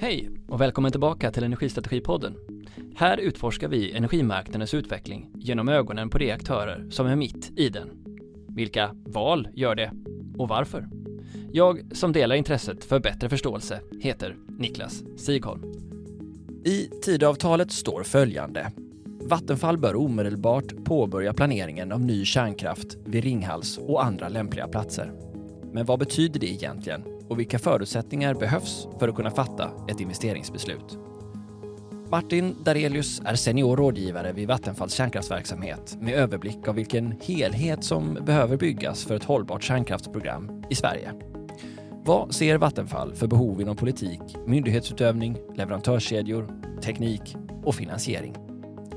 Hej och välkommen tillbaka till Energistrategipodden. Här utforskar vi energimarknadens utveckling genom ögonen på de aktörer som är mitt i den. Vilka val gör det och varför? Jag som delar intresset för bättre förståelse heter Niklas Sigholm. I Tidöavtalet står följande. Vattenfall bör omedelbart påbörja planeringen av ny kärnkraft vid Ringhals och andra lämpliga platser. Men vad betyder det egentligen och vilka förutsättningar behövs för att kunna fatta ett investeringsbeslut? Martin Darelius är senior rådgivare vid Vattenfalls kärnkraftsverksamhet med överblick av vilken helhet som behöver byggas för ett hållbart kärnkraftsprogram i Sverige. Vad ser Vattenfall för behov inom politik, myndighetsutövning, leverantörskedjor, teknik och finansiering?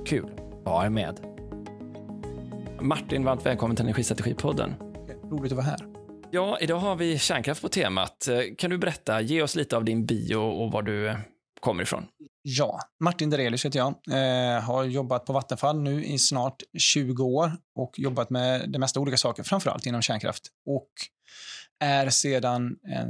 Kul att ha er med. Martin, varmt välkommen till Energistrategipodden. Roligt att vara här. Ja, idag har vi kärnkraft på temat. Eh, kan du berätta, ge oss lite av din bio och var du eh, kommer ifrån? Ja, Martin Derelius heter jag. Eh, har jobbat på Vattenfall nu i snart 20 år och jobbat med det mesta olika saker, framförallt inom kärnkraft. Och är sedan eh,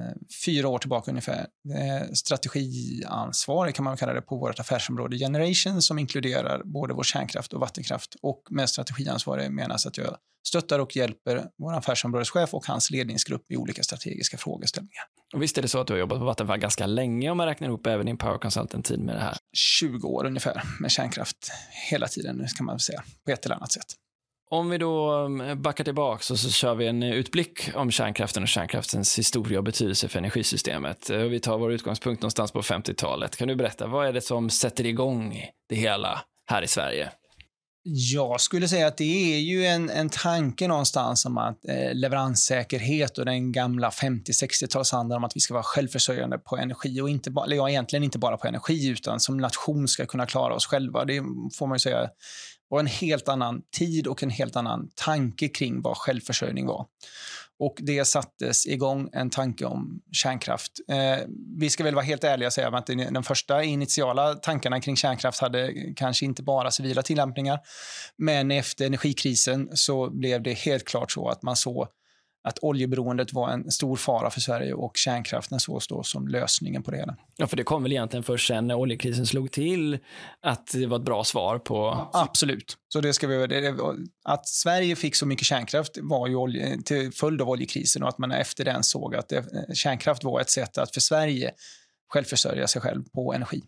fyra år tillbaka ungefär eh, strategiansvarig kan man kalla det på vårt affärsområde Generation som inkluderar både vår kärnkraft och vattenkraft. Och med strategiansvarig menas att jag stöttar och hjälper vår affärsområdeschef och hans ledningsgrupp i olika strategiska frågeställningar. Och visst är det så att du har jobbat på Vattenfall ganska länge om man räknar ihop även din Power Consultant-tid med det här? 20 år ungefär med kärnkraft hela tiden kan man säga, på ett eller annat sätt. Om vi då um, backar tillbaka och så kör vi en eh, utblick om kärnkraften och kärnkraftens historia och betydelse för energisystemet. Eh, vi tar vår utgångspunkt någonstans på 50-talet. Kan du berätta, vad är det som sätter igång det hela här i Sverige? Jag skulle säga att det är ju en, en tanke någonstans om att eh, leveranssäkerhet och den gamla 50-60-talsandan om att vi ska vara självförsörjande på energi och inte bara, eller ja, egentligen inte bara på energi utan som nation ska kunna klara oss själva. Det får man ju säga var en helt annan tid och en helt annan tanke kring vad självförsörjning var. Och det sattes igång en tanke om kärnkraft. Eh, vi ska väl vara helt ärliga och säga att de första initiala tankarna kring kärnkraft hade kanske inte bara civila tillämpningar. Men efter energikrisen så blev det helt klart så att man såg att oljeberoendet var en stor fara för Sverige och kärnkraften sågs då som lösningen på det hela. Ja, för det kom väl egentligen först sen när oljekrisen slog till att det var ett bra svar på... absolut. Så det ska vi, det, att Sverige fick så mycket kärnkraft var ju olje, till följd av oljekrisen och att man efter den såg att det, kärnkraft var ett sätt att för Sverige självförsörja sig själv på energi.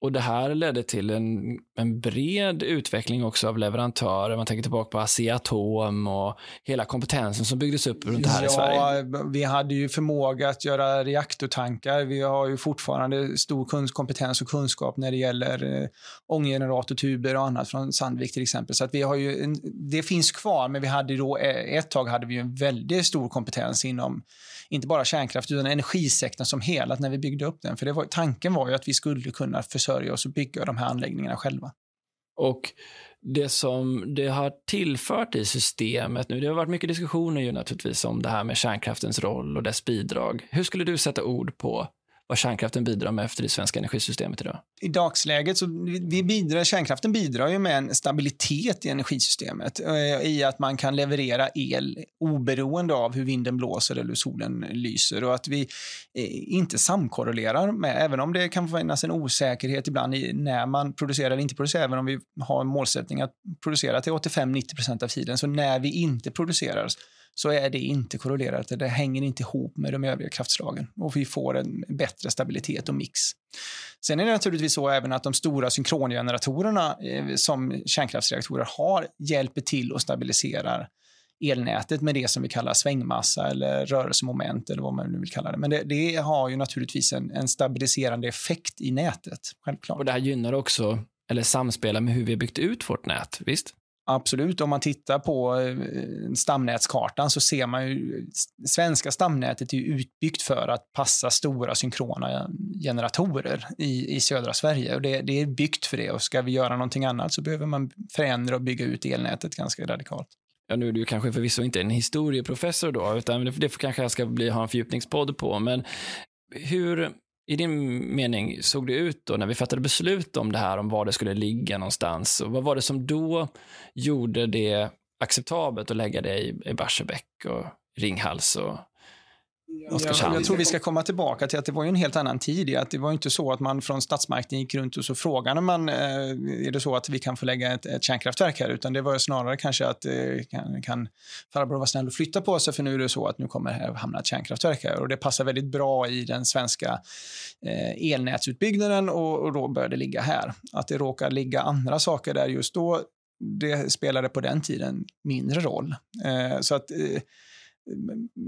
Och det här ledde till en, en bred utveckling också av leverantörer. Man tänker tillbaka på Asea-Atom och hela kompetensen som byggdes upp runt det här ja, i Sverige. Vi hade ju förmåga att göra reaktortankar. Vi har ju fortfarande stor kompetens och kunskap när det gäller eh, ånggeneratortuber och annat från Sandvik till exempel. Så att vi har ju en, det finns kvar, men vi hade då eh, ett tag hade vi en väldigt stor kompetens inom inte bara kärnkraft utan energisektorn som helhet när vi byggde upp den. För det var, tanken var ju att vi skulle kunna försörja oss och bygga de här anläggningarna själva. Och det som det har tillfört i systemet nu, det har varit mycket diskussioner ju naturligtvis om det här med kärnkraftens roll och dess bidrag. Hur skulle du sätta ord på vad kärnkraften bidrar med efter det svenska energisystemet idag? I dagsläget så vi bidrar, kärnkraften bidrar ju med en stabilitet i energisystemet eh, i att man kan leverera el oberoende av hur vinden blåser eller hur solen lyser och att vi eh, inte samkorrelerar med, även om det kan finnas en osäkerhet ibland i när man producerar eller inte producerar, även om vi har en målsättning att producera till 85-90% av tiden, så när vi inte producerar så är det inte korrelerat. Det hänger inte ihop med de övriga kraftslagen och vi får en bättre stabilitet och mix. Sen är det naturligtvis så även att de stora synkrongeneratorerna eh, som kärnkraftsreaktorer har hjälper till och stabiliserar elnätet med det som vi kallar svängmassa eller rörelsemoment eller vad man nu vill kalla det. Men det, det har ju naturligtvis en, en, stabiliserande effekt i nätet, självklart. Och det här gynnar också, eller samspelar med hur vi har byggt ut vårt nät, visst? Absolut, om man tittar på eh, stamnätskartan så ser man ju svenska stamnätet är utbyggt för att passa stora synkrona eh, generatorer i, i södra Sverige. Och det, det är byggt för det och ska vi göra någonting annat så behöver man förändra och bygga ut elnätet ganska radikalt. Ja, nu är du kanske förvisso inte en historieprofessor då, utan det, det kanske jag ska bli, ha en fördjupningspodd på, men hur i din mening såg det ut då när vi fattade beslut om det här, om var det skulle ligga någonstans? Och vad var det som då gjorde det acceptabelt att lägga det i, i Barsebäck och Ringhals och Oskarshamn. Jag, jag tror vi ska komma tillbaka till att det var en helt annan tid. Att det var inte så att man från statsmakten gick runt och så frågade man eh, är det så att vi kan få lägga ett, ett kärnkraftverk här, utan det var snarare kanske att eh, kan, kan farbror vara snäll och flytta på sig för nu är det så att nu kommer här hamna ett kärnkraftverk här och det passar väldigt bra i den svenska eh, elnätsutbyggnaden och, och då bör det ligga här. Att det råkar ligga andra saker där just då det spelade på den tiden mindre roll. Eh, så att eh,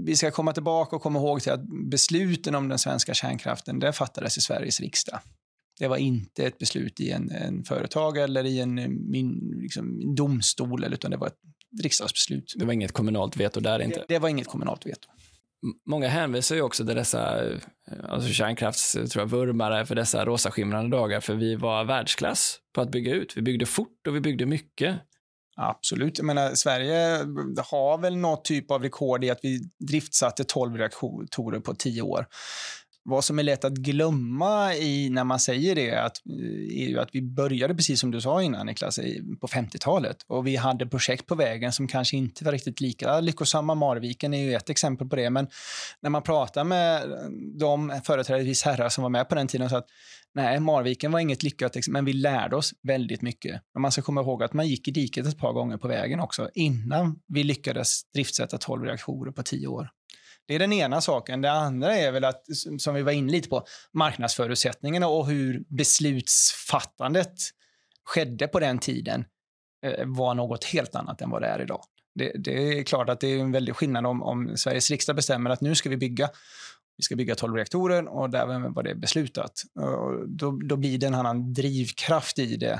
vi ska komma tillbaka och komma ihåg till att besluten om den svenska kärnkraften det fattades i Sveriges riksdag. Det var inte ett beslut i en, en företag eller i en min, liksom, domstol, utan det var ett riksdagsbeslut. Det var inget kommunalt veto där inte? Det, det var inget kommunalt veto. Många hänvisar ju också till dessa alltså kärnkraftsvurmare för dessa rosaskimrande dagar, för vi var världsklass på att bygga ut. Vi byggde fort och vi byggde mycket. Absolut. Jag menar, Sverige eh, har väl något typ av rekord i att vi driftsatte 12 reaktorer på 10 år. Vad som är lätt att glömma i när man säger det att, eh, är ju att vi började, precis som du sa innan Niklas, på 50-talet. Och vi hade projekt på vägen som kanske inte var riktigt lika lyckosamma. Marviken är ju ett exempel på det. Men när man pratar med de företrädesvis herrar som var med på den tiden så att nej, Marviken var inget lyckat, men vi lärde oss väldigt mycket. Men man ska komma ihåg att man gick i diket ett par gånger på vägen också innan vi lyckades driftsätta 12 reaktorer på 10 år. Det är den ena saken. Det andra är väl att, som vi var inne lite på, marknadsförutsättningarna och hur beslutsfattandet skedde på den tiden eh, var något helt annat än vad det är idag. Det, det är klart att det är en väldig skillnad om, om Sveriges riksdag bestämmer att nu ska vi bygga vi ska bygga 12 reaktorer och därmed var det beslutat. Och då, då blir det en annan drivkraft i det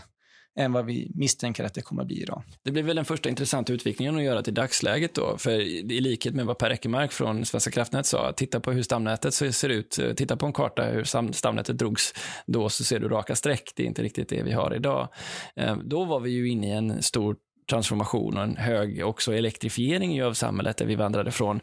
än vad vi misstänker att det kommer att bli idag. Det blir väl den första intressanta utvikningen att göra till dagsläget då, för i likhet med vad Per Eckermark från Svenska kraftnät sa, titta på hur stamnätet ser ut, titta på en karta hur stamnätet drogs då så ser du raka streck, det är inte riktigt det vi har idag. Eh, då var vi ju inne i en stor transformation och en hög också elektrifiering av samhället där vi vandrade från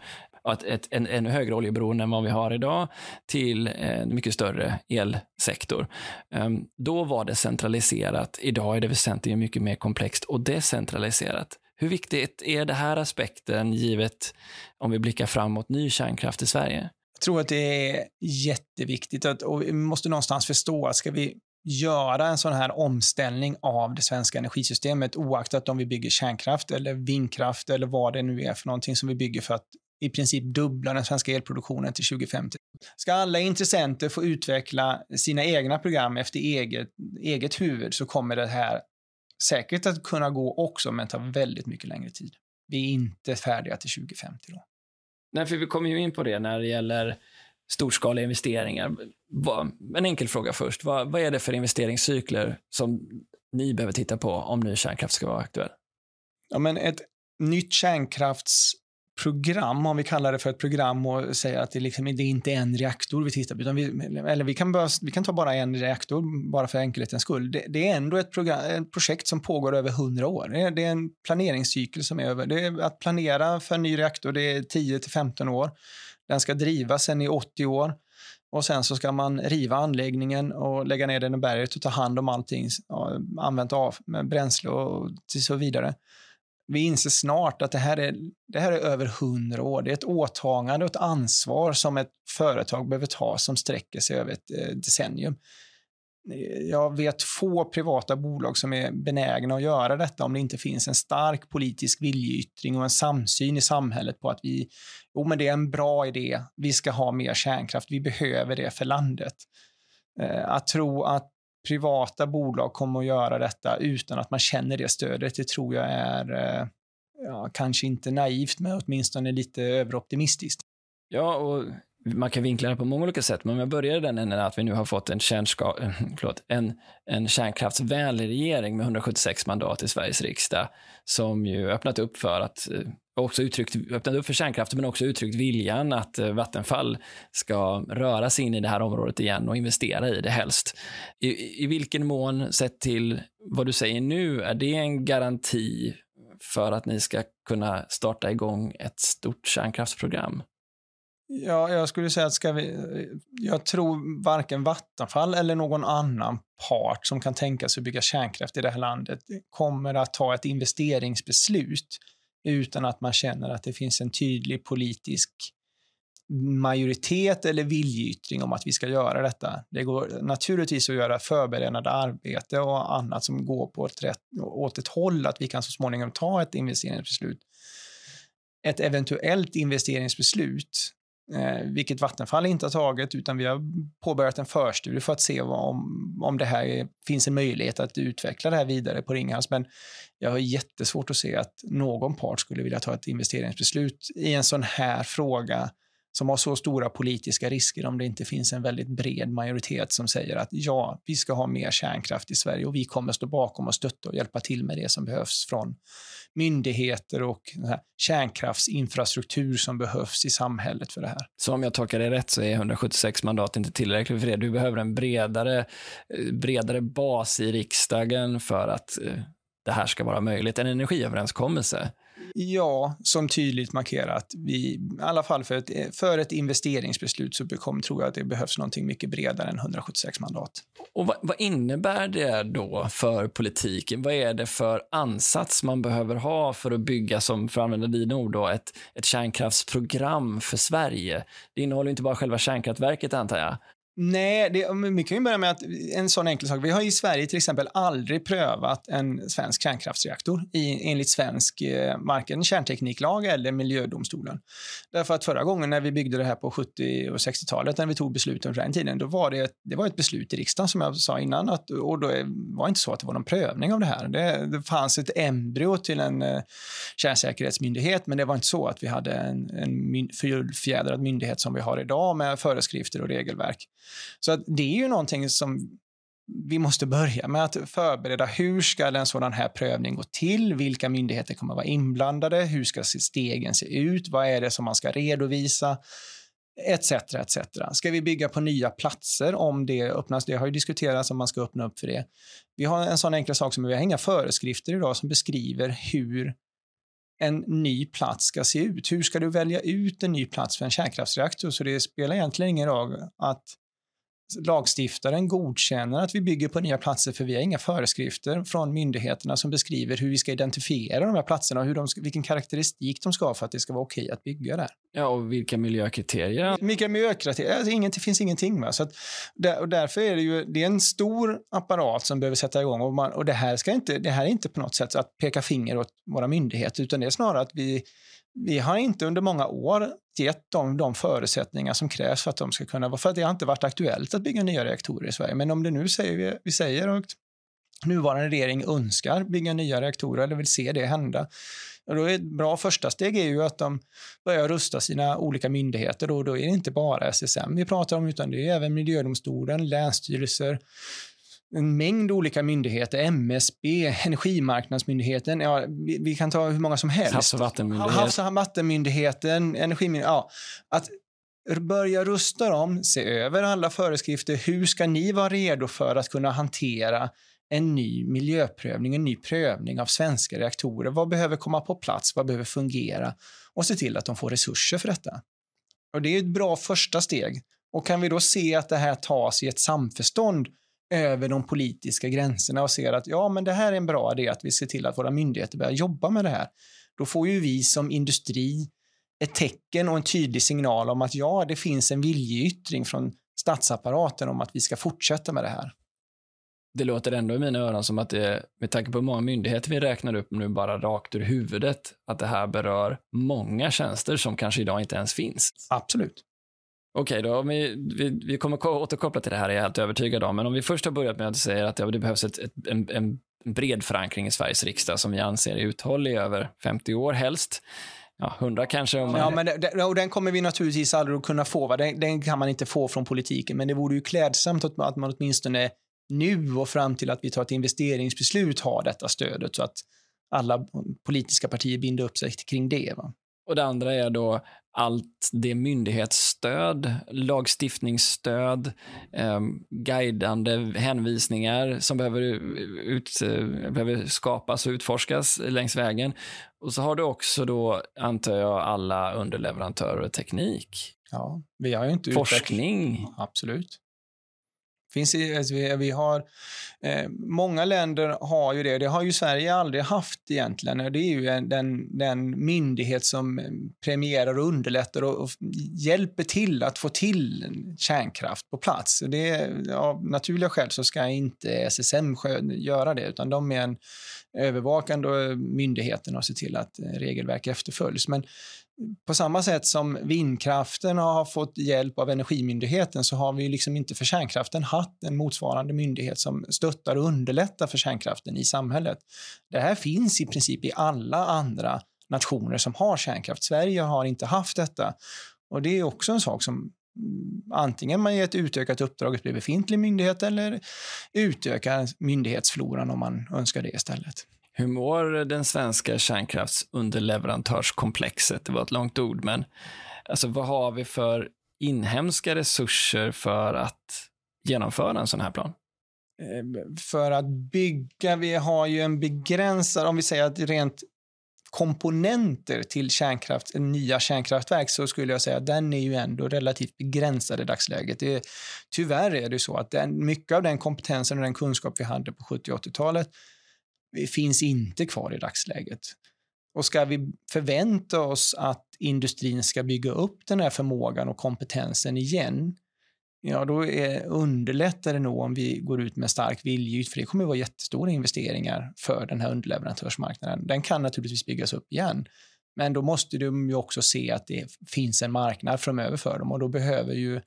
ett, ett, en ännu högre oljeberoende än vad vi har idag till en mycket större elsektor. Ehm, då var det centraliserat. Idag är det väsentligen mycket mer komplext och decentraliserat. Hur viktigt är det här aspekten givet om vi blickar framåt ny kärnkraft i Sverige? Jag tror att det är jätteviktigt att, och vi måste någonstans förstå att ska vi göra en sån här omställning av det svenska energisystemet oaktat om vi bygger kärnkraft eller vindkraft eller vad det nu är för någonting som vi bygger för att i princip dubbla den svenska elproduktionen till 2050. Ska alla intressenter få utveckla sina egna program efter eget, eget huvud så kommer det här säkert att kunna gå också, men ta väldigt mycket längre tid. Vi är inte färdiga till 2050 då. Nej, för vi kommer ju in på det när det gäller storskaliga investeringar. En enkel fråga först. Vad, vad är det för investeringscykler som ni behöver titta på om ny kärnkraft ska vara aktuell? Ja, men ett nytt kärnkrafts program, om vi kallar det för ett program och säger att det, liksom, det är inte en reaktor vi tittar på, utan vi, eller vi kan, börja, vi kan ta bara en reaktor bara för enkelhetens skull. Det, det är ändå ett, program, ett projekt som pågår över 100 år. Det är, det är, en planeringscykel som är över, det är att planera för en ny reaktor, det är 10 till 15 år. Den ska drivas sen i 80 år och sen så ska man riva anläggningen och lägga ner den i berget och ta hand om allting, använt av med bränsle och så vidare vi inser snart att det här, är, det här är över hundra år. Det är ett åtagande och ett ansvar som ett företag behöver ta som sträcker sig över ett eh, decennium. Jag vet få privata bolag som är benägna att göra detta om det inte finns en stark politisk viljeyttring och en samsyn i samhället på att vi, jo men det är en bra idé, vi ska ha mer kärnkraft, vi behöver det för landet. Eh, att tro att privata bolag kommer att göra detta utan att man känner det stödet, det tror jag är eh, ja, kanske inte naivt, men åtminstone lite överoptimistiskt. Ja, och man kan vinkla det på många olika sätt, men om jag börjar den änden att vi nu har fått en, kärnska, förlåt, en, en kärnkraftsvänlig regering med 176 mandat i Sveriges riksdag, som ju öppnat upp för att eh, också uttryckt, öppnat upp för kärnkraften, men också uttryckt viljan att eh, Vattenfall ska röra sig in i det här området igen och investera i det helst. I, i vilken mån, sett till vad du säger nu, är det en garanti för att ni ska kunna starta igång ett stort kärnkraftsprogram? Ja, jag skulle säga att ska vi... Jag tror varken Vattenfall eller någon annan part som kan tänka sig att bygga kärnkraft i det här landet kommer att ta ett investeringsbeslut utan att man känner att det finns en tydlig politisk majoritet eller viljeyttring om att vi ska göra detta. Det går naturligtvis att göra förberedande arbete och annat som går på ett rätt, åt ett håll, att vi kan så småningom ta ett investeringsbeslut. Ett eventuellt investeringsbeslut eh, vilket Vattenfall inte har tagit, utan vi har påbörjat en förstudie för att se om, om det här är, finns en möjlighet att utveckla det här vidare på Ringhals. Men jag har jättesvårt att se att någon part skulle vilja ta ett investeringsbeslut i en sån här fråga som har så stora politiska risker om det inte finns en väldigt bred majoritet som säger att ja, vi ska ha mer kärnkraft i Sverige och vi kommer stå bakom och stötta och hjälpa till med det som behövs från myndigheter och kärnkraftsinfrastruktur som behövs i samhället för det här. Så om jag tolkar det rätt så är 176 mandat inte tillräckligt för det. Du behöver en bredare, bredare bas i riksdagen för att eh, det här ska vara möjligt. En energiöverenskommelse Ja, som tydligt markerar att vi, i alla fall för ett, för ett investeringsbeslut så kommer, tror jag att det behövs någonting mycket bredare än 176 mandat. Och vad, vad, innebär det då för politiken? Vad är det för ansats man behöver ha för att bygga, som för att använda dina ord, då, ett, ett kärnkraftsprogram för Sverige? Det innehåller inte bara själva kärnkraftverket, antar jag, Nej, det, vi kan ju börja med att en sån enkel sak. Vi har i Sverige till exempel aldrig prövat en svensk kärnkraftsreaktor i, enligt svensk eh, varken kärntekniklag eller miljödomstolen. Därför att förra gången när vi byggde det här på 70 och 60-talet, när vi tog besluten för den tiden, då var det, det var ett beslut i riksdagen som jag sa innan att, och då var inte så att det var någon prövning av det här. Det, det fanns ett embryo till en eh, kärnsäkerhetsmyndighet, men det var inte så att vi hade en, en fullfjädrad myndighet som vi har idag med föreskrifter och regelverk. Så att det är ju någonting som vi måste börja med att förbereda hur ska en sådan här prövning gå till? Vilka myndigheter kommer att vara inblandade? Hur ska stegen se ut? Vad är det som man ska redovisa? Etc, etc. Ska vi bygga på nya platser om det öppnas? Det har ju diskuterats om man ska öppna upp för det. Vi har en sån enkel sak som vi har inga föreskrifter idag som beskriver hur en ny plats ska se ut. Hur ska du välja ut en ny plats för en kärnkraftsreaktor? Så det spelar egentligen ingen roll att lagstiftaren godkänner att vi bygger på nya platser för vi har inga föreskrifter från myndigheterna som beskriver hur vi ska identifiera de här platserna och hur de vilken karaktäristik de ska ha för att det ska vara okej att bygga där. Ja, och vilka miljökriterier? Vilka miljökriterier? Alltså, inget, det finns ingenting. Va? Så att, där, och därför är det ju det är en stor apparat som behöver sätta igång och, man, och det, här ska inte, det här är inte på något sätt att peka finger åt våra myndigheter utan det är snarare att vi vi har inte under många år gett dem de förutsättningar som krävs för att de ska kunna vara, för att det har inte varit aktuellt att bygga nya reaktorer i Sverige. Men om det nu säger vi, vi säger och nuvarande regering önskar bygga nya reaktorer eller vill se det hända, och då är ett bra första steg är ju att de börjar rusta sina olika myndigheter. Och då är det inte bara SSM vi pratar om, utan det är även miljödomstolen, länsstyrelser, en mängd olika myndigheter, MSB, Energimarknadsmyndigheten, ja, vi, vi kan ta hur många som helst. Havs och vattenmyndigheten. Havs och vattenmyndigheten, Energimyndigheten, ja. Att börja rusta dem, se över alla föreskrifter. Hur ska ni vara redo för att kunna hantera en ny miljöprövning, en ny prövning av svenska reaktorer? Vad behöver komma på plats? Vad behöver fungera? Och se till att de får resurser för detta. Och Det är ett bra första steg. Och kan vi då se att det här tas i ett samförstånd över de politiska gränserna och ser att ja, men det här är en bra idé att vi ser till att våra myndigheter börjar jobba med det här. Då får ju vi som industri ett tecken och en tydlig signal om att ja, det finns en viljeyttring från statsapparaten om att vi ska fortsätta med det här. Det låter ändå i mina öron som att det, med tanke på hur många myndigheter vi räknar upp nu bara rakt ur huvudet, att det här berör många tjänster som kanske idag inte ens finns. Absolut. Okej, då, om vi, vi, vi kommer återkoppla till det här, är jag helt övertygad om. Men om vi först har börjat med att säga att ja, det behövs ett, ett, en, en bred förankring i Sveriges riksdag som vi anser är uthållig över 50 år helst. Ja, 100 kanske. Om man... Ja, men det, och den kommer vi naturligtvis aldrig att kunna få. Den, den, kan man inte få från politiken, men det vore ju klädsamt att, att man åtminstone nu och fram till att vi tar ett investeringsbeslut har detta stödet så att alla politiska partier binder upp sig kring det. Va? Och det andra är då allt det myndighetsstöd, lagstiftningsstöd, eh, guidande hänvisningar som behöver, ut, behöver skapas och utforskas längs vägen. Och så har du också då, antar jag, alla underleverantörer och teknik. Ja, vi har ju inte Forskning. Utvecklat. Absolut. Finns, alltså vi, vi har, eh, många länder har ju det. Det har ju Sverige aldrig haft egentligen. Det är ju en, den, den myndighet som eh, premierar och underlättar och, och hjälper till att få till kärnkraft på plats. Det, av naturliga skäl så ska inte SSM göra det, utan de är en övervakande myndighet och ser till att eh, regelverk efterföljs. Men på samma sätt som vindkraften har fått hjälp av Energimyndigheten så har vi liksom inte för kärnkraften haft en motsvarande myndighet som stöttar och underlättar för kärnkraften i samhället. Det här finns i princip i alla andra nationer som har kärnkraft. Sverige har inte haft detta. Och Det är också en sak som mm, antingen man ger ett utökat uppdrag till befintlig myndighet eller utökar myndighetsfloran om man önskar det istället. Hur mår den svenska kärnkraftsunderleverantörskomplexet? Det var ett långt ord, men alltså, vad har vi för inhemska resurser för att genomföra en sån här plan? Ehm, för att bygga, vi har ju en begränsad, om vi säger att rent komponenter till kärnkraft, nya kärnkraftverk så skulle jag säga att den är ju ändå relativt begränsad i dagsläget. Det, tyvärr är det så att den, mycket av den kompetensen och den kunskap vi hade på 70 och 80-talet finns inte kvar i dagsläget. Och ska vi förvänta oss att industrin ska bygga upp den här förmågan och kompetensen igen, ja då är, underlättar det nog om vi går ut med stark viljeyt. för det kommer att vara jättestora investeringar för den här underleverantörsmarknaden. Den kan naturligtvis byggas upp igen, men då måste de ju också se att det finns en marknad framöver för dem och då behöver ju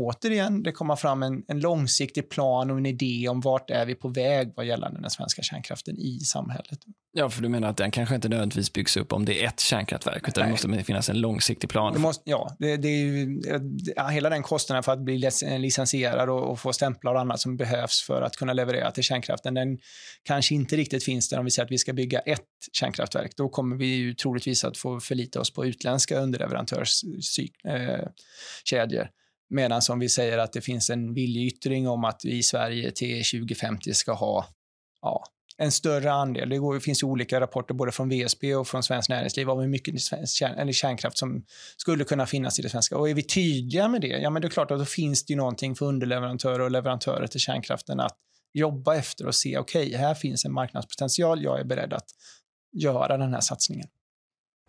återigen det komma fram en, en långsiktig plan och en idé om vart är vi på väg vad gällande den svenska kärnkraften i samhället. Ja, för du menar att den kanske inte nödvändigtvis byggs upp om det är ett kärnkraftverk, utan Nej. det måste finnas en långsiktig plan. Det måste, ja, det, det är ju, ja, hela den kostnaden för att bli licensierad och, och, få stämplar och annat som behövs för att kunna leverera till kärnkraften, den kanske inte riktigt finns där om vi säger att vi ska bygga ett kärnkraftverk. Då kommer vi ju troligtvis att få förlita oss på utländska underleverantörskedjor. Medan om vi säger att det finns en viljeyttring om att vi i Sverige till 2050 ska ha ja, en större andel. Det, går, det finns olika rapporter både från VSB och från Svenskt Näringsliv om hur mycket kärn, eller kärnkraft som skulle kunna finnas i det svenska. Och är vi tydliga med det, ja men det är klart att då finns det ju någonting för underleverantörer och leverantörer till kärnkraften att jobba efter och se, okej, okay, här finns en marknadspotential, jag är beredd att göra den här satsningen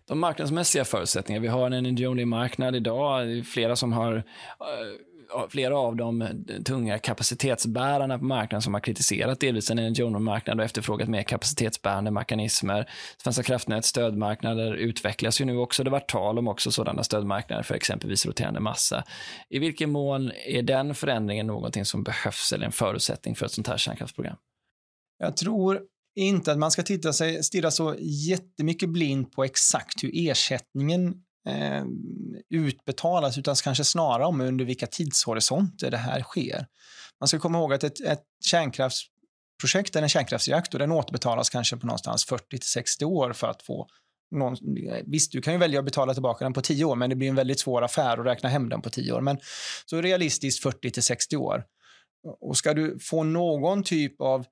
de marknadsmässiga förutsättningarna. Vi har en energy marknad idag. Flera som har eh, flera av de tunga kapacitetsbärarna på marknaden som har kritiserat delvis en energy-marknad och efterfrågat mer kapacitetsbärande mekanismer. Svenska kraftnäts stödmarknader utvecklas ju nu också. Det var tal om också sådana stödmarknader för exempelvis roterande massa. I vilken mån är den förändringen någonting som behövs eller en förutsättning för ett sånt här kärnkraftsprogram? Jag tror inte att man ska titta sig, stirra så jättemycket blind på exakt hur ersättningen eh, utbetalas, utan kanske snarare om under vilka tidshorisonter det här sker. Man ska komma ihåg att ett, ett kärnkraftsprojekt eller en kärnkraftsreaktor, den återbetalas kanske på någonstans 40 60 år för att få någon, visst, du kan ju välja att betala tillbaka den på 10 år, men det blir en väldigt svår affär att räkna hem den på 10 år. Men så realistiskt 40 60 år. Och ska du få någon typ av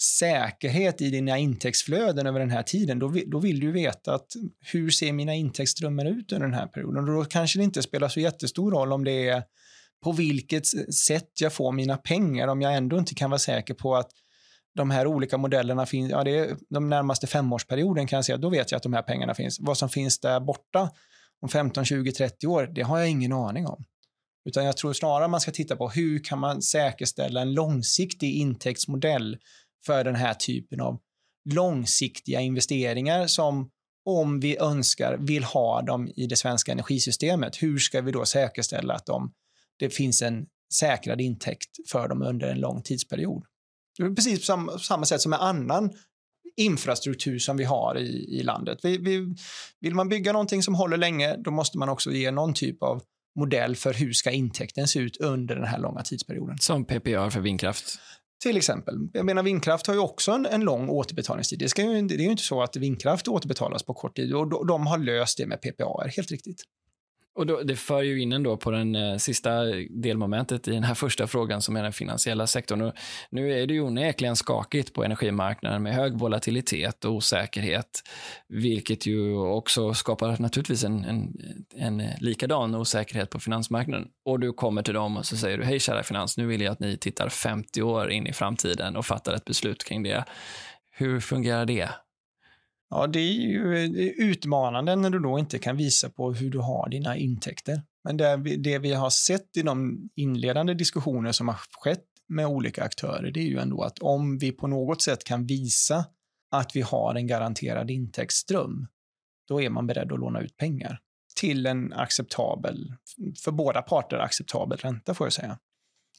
säkerhet i dina intäktsflöden över den här tiden, då, då vill du veta att hur ser mina intäktsströmmar ut under den här perioden? Då kanske det inte spelar så jättestor roll om det är på vilket sätt jag får mina pengar, om jag ändå inte kan vara säker på att de här olika modellerna finns, ja, det är de närmaste femårsperioden kan jag säga, då vet jag att de här pengarna finns. Vad som finns där borta om 15, 20, 30 år, det har jag ingen aning om. Utan jag tror snarare man ska titta på hur kan man säkerställa en långsiktig intäktsmodell för den här typen av långsiktiga investeringar som om vi önskar vill ha dem i det svenska energisystemet, hur ska vi då säkerställa att de, det finns en säkrad intäkt för dem under en lång tidsperiod? Det är precis på samma, samma sätt som med annan infrastruktur som vi har i, i landet. Vi, vi, vill man bygga någonting som håller länge, då måste man också ge någon typ av modell för hur ska intäkten se ut under den här långa tidsperioden. Som PPA för vindkraft? Till exempel. Jag menar, vindkraft har ju också en, en lång återbetalningstid. Det, ska ju, det är ju inte så att vindkraft återbetalas på kort tid och de, de har löst det med PPA, helt riktigt. Och då, det för ju in ändå på den eh, sista delmomentet i den här första frågan som är den finansiella sektorn. Och nu är det ju onekligen skakigt på energimarknaden med hög volatilitet och osäkerhet, vilket ju också skapar naturligtvis en, en, en likadan osäkerhet på finansmarknaden. Och du kommer till dem och så säger du, hej kära finans, nu vill jag att ni tittar 50 år in i framtiden och fattar ett beslut kring det. Hur fungerar det? Ja, det är ju utmanande när du då inte kan visa på hur du har dina intäkter. Men det vi, det vi har sett i de inledande diskussioner som har skett med olika aktörer, det är ju ändå att om vi på något sätt kan visa att vi har en garanterad intäktsström, då är man beredd att låna ut pengar till en acceptabel, för båda parter acceptabel ränta får jag säga.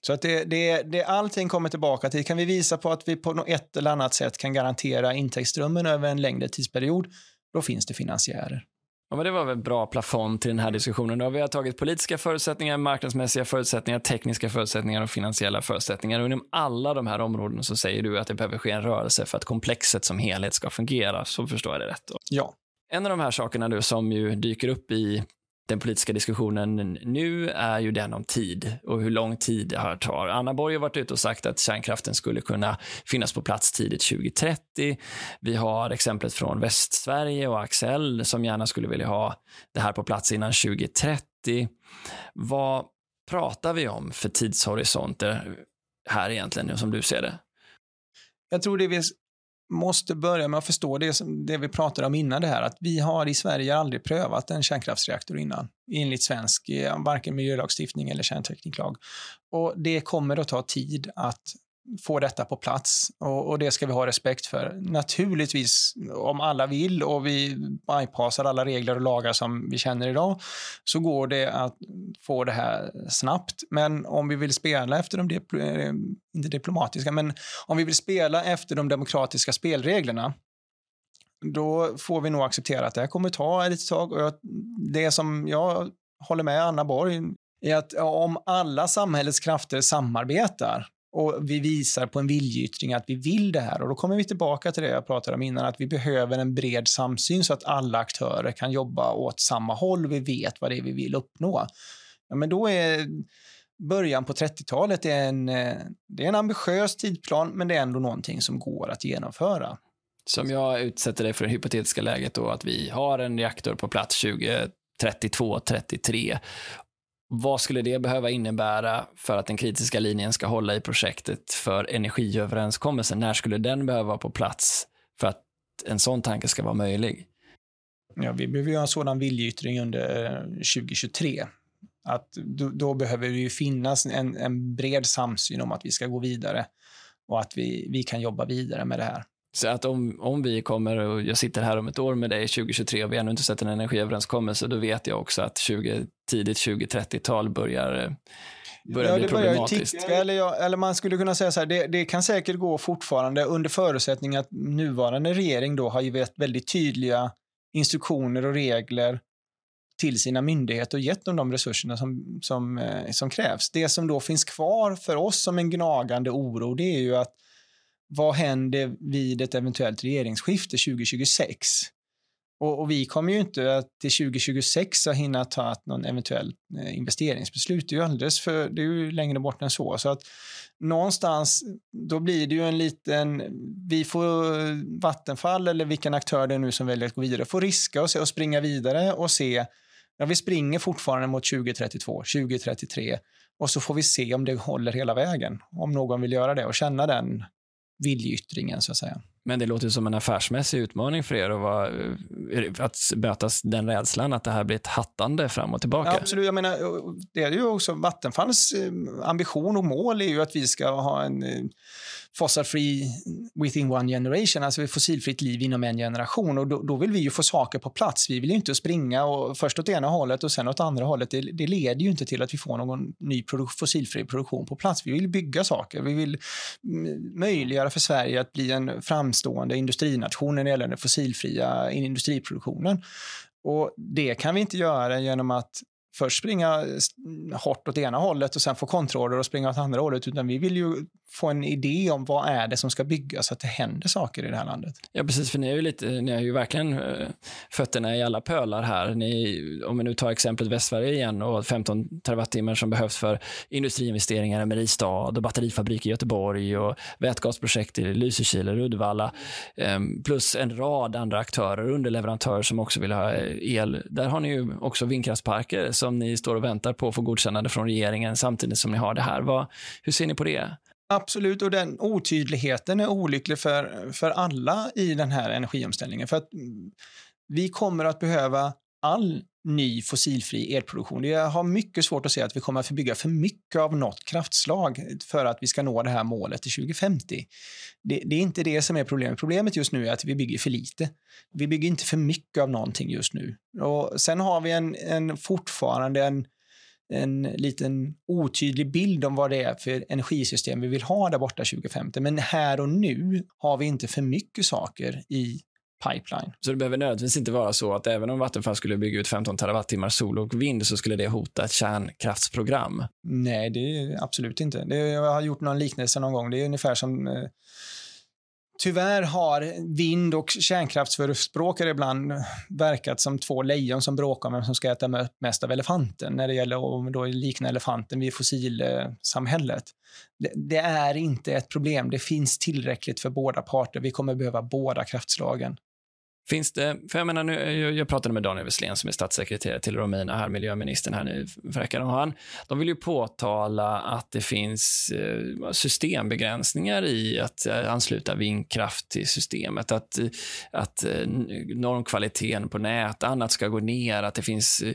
Så att det, det, det, allting kommer tillbaka till, kan vi visa på att vi på ett eller annat sätt kan garantera intäktsströmmen över en längre tidsperiod, då finns det finansiärer. Ja, men det var väl bra plafond till den här diskussionen. Då. Vi har tagit politiska förutsättningar, marknadsmässiga förutsättningar, tekniska förutsättningar och finansiella förutsättningar. Och inom alla de här områdena så säger du att det behöver ske en rörelse för att komplexet som helhet ska fungera. Så förstår jag det rätt? Då. Ja. En av de här sakerna du, som ju dyker upp i den politiska diskussionen nu är ju den om tid och hur lång tid det här tar. Anna Borg har varit ute och sagt att kärnkraften skulle kunna finnas på plats tidigt 2030. Vi har exemplet från Västsverige och Axel som gärna skulle vilja ha det här på plats innan 2030. Vad pratar vi om för tidshorisonter här egentligen, som du ser det? Jag tror det vi måste börja med att förstå det, det vi pratade om innan det här, att vi har i Sverige aldrig prövat en kärnkraftsreaktor innan, enligt svensk, eh, varken miljölagstiftning eller kärntekniklag. Och det kommer att ta tid att få detta på plats och, och, det ska vi ha respekt för. Naturligtvis, om alla vill och vi bypassar alla regler och lagar som vi känner idag, så går det att få det här snabbt. Men om vi vill spela efter de, dipl eh, inte diplomatiska, men om vi vill spela efter de demokratiska spelreglerna, då får vi nog acceptera att det här kommer ta ett litet tag. Och jag, det som jag håller med Anna Borg är att om alla samhällets krafter samarbetar och vi visar på en viljeyttring att vi vill det här. Och då kommer vi tillbaka till det jag pratade om innan, att vi behöver en bred samsyn så att alla aktörer kan jobba åt samma håll. Vi vet vad det är vi vill uppnå. Ja, men då är början på 30-talet en, eh, det är en ambitiös tidplan, men det är ändå någonting som går att genomföra. Som jag utsätter dig för det hypotetiska läget då att vi har en reaktor på plats 2032, 33 vad skulle det behöva innebära för att den kritiska linjen ska hålla i projektet för energiöverenskommelsen? När skulle den behöva vara på plats för att en sån tanke ska vara möjlig? Ja, vi behöver göra en sådan viljeyttring under eh, 2023. Att då, då behöver det ju finnas en, en, bred samsyn om att vi ska gå vidare och att vi, vi kan jobba vidare med det här. Så att om, om vi kommer och jag sitter här om ett år med dig 2023 och vi ännu inte sett en energiöverenskommelse, då vet jag också att 20, tidigt 2030-tal börjar eh, börjar ja, bli problematiskt. Ticka, eller, ja, eller man skulle kunna säga så här, det, det, kan säkert gå fortfarande under förutsättning att nuvarande regering då har gett väldigt tydliga instruktioner och regler till sina myndigheter och gett dem de resurserna som, som, eh, som krävs. Det som då finns kvar för oss som en gnagande oro, det är ju att vad händer vid ett eventuellt regeringsskifte 2026? Och, och, vi kommer ju inte att till 2026 ha hinna ta någon eventuell eh, investeringsbeslut. Det är ju alldeles för, det är ju längre bort än så. Så att någonstans, då blir det ju en liten, vi får eh, Vattenfall eller vilken aktör det är nu som väljer att gå vidare, får riska och, se, och springa vidare och se, ja vi springer fortfarande mot 2032, 2033 och så får vi se om det håller hela vägen. Om någon vill göra det och känna den viljeyttringen så att säga. Men det låter som en affärsmässig utmaning för er att, vara, eh, att mötas den rädslan att det här blir ett hattande fram och tillbaka. Ja, absolut. Jag menar, det är ju också Vattenfalls eh, ambition och mål är ju att vi ska ha en eh, fossilfri within one generation, alltså fossilfritt liv inom en generation. Och då, då, vill vi ju få saker på plats. Vi vill ju inte springa och först åt ena hållet och sen åt andra hållet. Det, det leder ju inte till att vi får någon ny produ fossilfri produktion på plats. Vi vill bygga saker. Vi vill mm, möjliggöra för Sverige att bli en framstående industrination när det gäller den fossilfria industriproduktionen. Och det kan vi inte göra genom att först springa hårt åt ena hållet och sen få kontroller och springa åt andra hållet, utan vi vill ju få en idé om vad är det som ska byggas så att det händer saker i det här landet. Ja, precis, för ni är ju, lite, ni är ju verkligen eh, fötterna i alla pölar här. Ni, om vi nu tar exemplet Västsverige igen och 15 terawattimmar som behövs för industriinvesteringar i Mariestad och batterifabrik i Göteborg och vätgasprojekt i Lysekil och Uddevalla, ehm, plus en rad andra aktörer, underleverantörer som också vill ha eh, el. Där har ni ju också vindkraftsparker som ni står och väntar på att få godkännande från regeringen samtidigt som ni har det här. Vad, hur ser ni på det? Absolut, och den otydligheten är olycklig för, för alla i den här energiomställningen. För att vi kommer att behöva all ny fossilfri elproduktion. Jag har mycket svårt att se att vi kommer att bygga för mycket av något kraftslag för att vi ska nå det här målet till 2050. Det, det, är inte det som är problemet. Problemet just nu är att vi bygger för lite. Vi bygger inte för mycket av någonting just nu. Och sen har vi en, en fortfarande en en liten otydlig bild om vad det är för energisystem vi vill ha där borta 2050. Men här och nu har vi inte för mycket saker i pipeline. Så det behöver nödvändigtvis inte vara så att även om Vattenfall skulle bygga ut 15 terawattimmar sol och vind så skulle det hota ett kärnkraftsprogram? Nej, det är absolut inte. Det, jag har gjort någon liknelse någon gång. Det är ungefär som eh, Tyvärr har vind och kärnkraftsförespråkare ibland verkat som två lejon som bråkar om vem som ska äta mest av elefanten när det gäller att då likna elefanten vid fossilsamhället. Det, det är inte ett problem. Det finns tillräckligt för båda parter. Vi kommer behöva båda kraftslagen. Finns det, för jag menar nu, jag pratade med Daniel Wesslén, som är statssekreterare till Romina, här, miljöministern här nu för veckan, han, de vill ju påtala att det finns eh, systembegränsningar i att eh, ansluta vindkraft till systemet, att, eh, att eh, normkvaliteten på nät, annat ska gå ner, att det finns eh,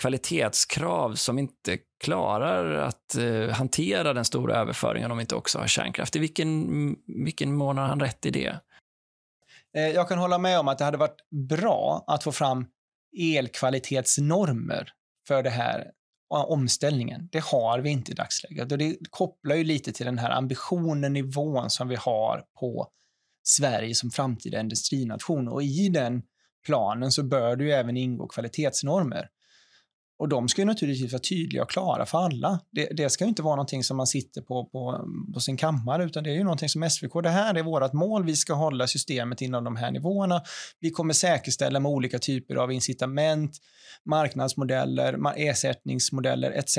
kvalitetskrav som inte klarar att eh, hantera den stora överföringen om vi inte också har kärnkraft. I vilken, vilken mån har han rätt i det? Eh, jag kan hålla med om att det hade varit bra att få fram elkvalitetsnormer för det här omställningen. Det har vi inte i dagsläget och det kopplar ju lite till den här ambitionen, nivån som vi har på Sverige som framtida industrination och i den planen så bör det ju även ingå kvalitetsnormer. Och de ska ju naturligtvis vara tydliga och klara för alla. Det, det ska inte vara någonting som man sitter på, på, på, sin kammare, utan det är ju någonting som SVK, det här är vårt mål, vi ska hålla systemet inom de här nivåerna. Vi kommer säkerställa med olika typer av incitament, marknadsmodeller, ersättningsmodeller etc.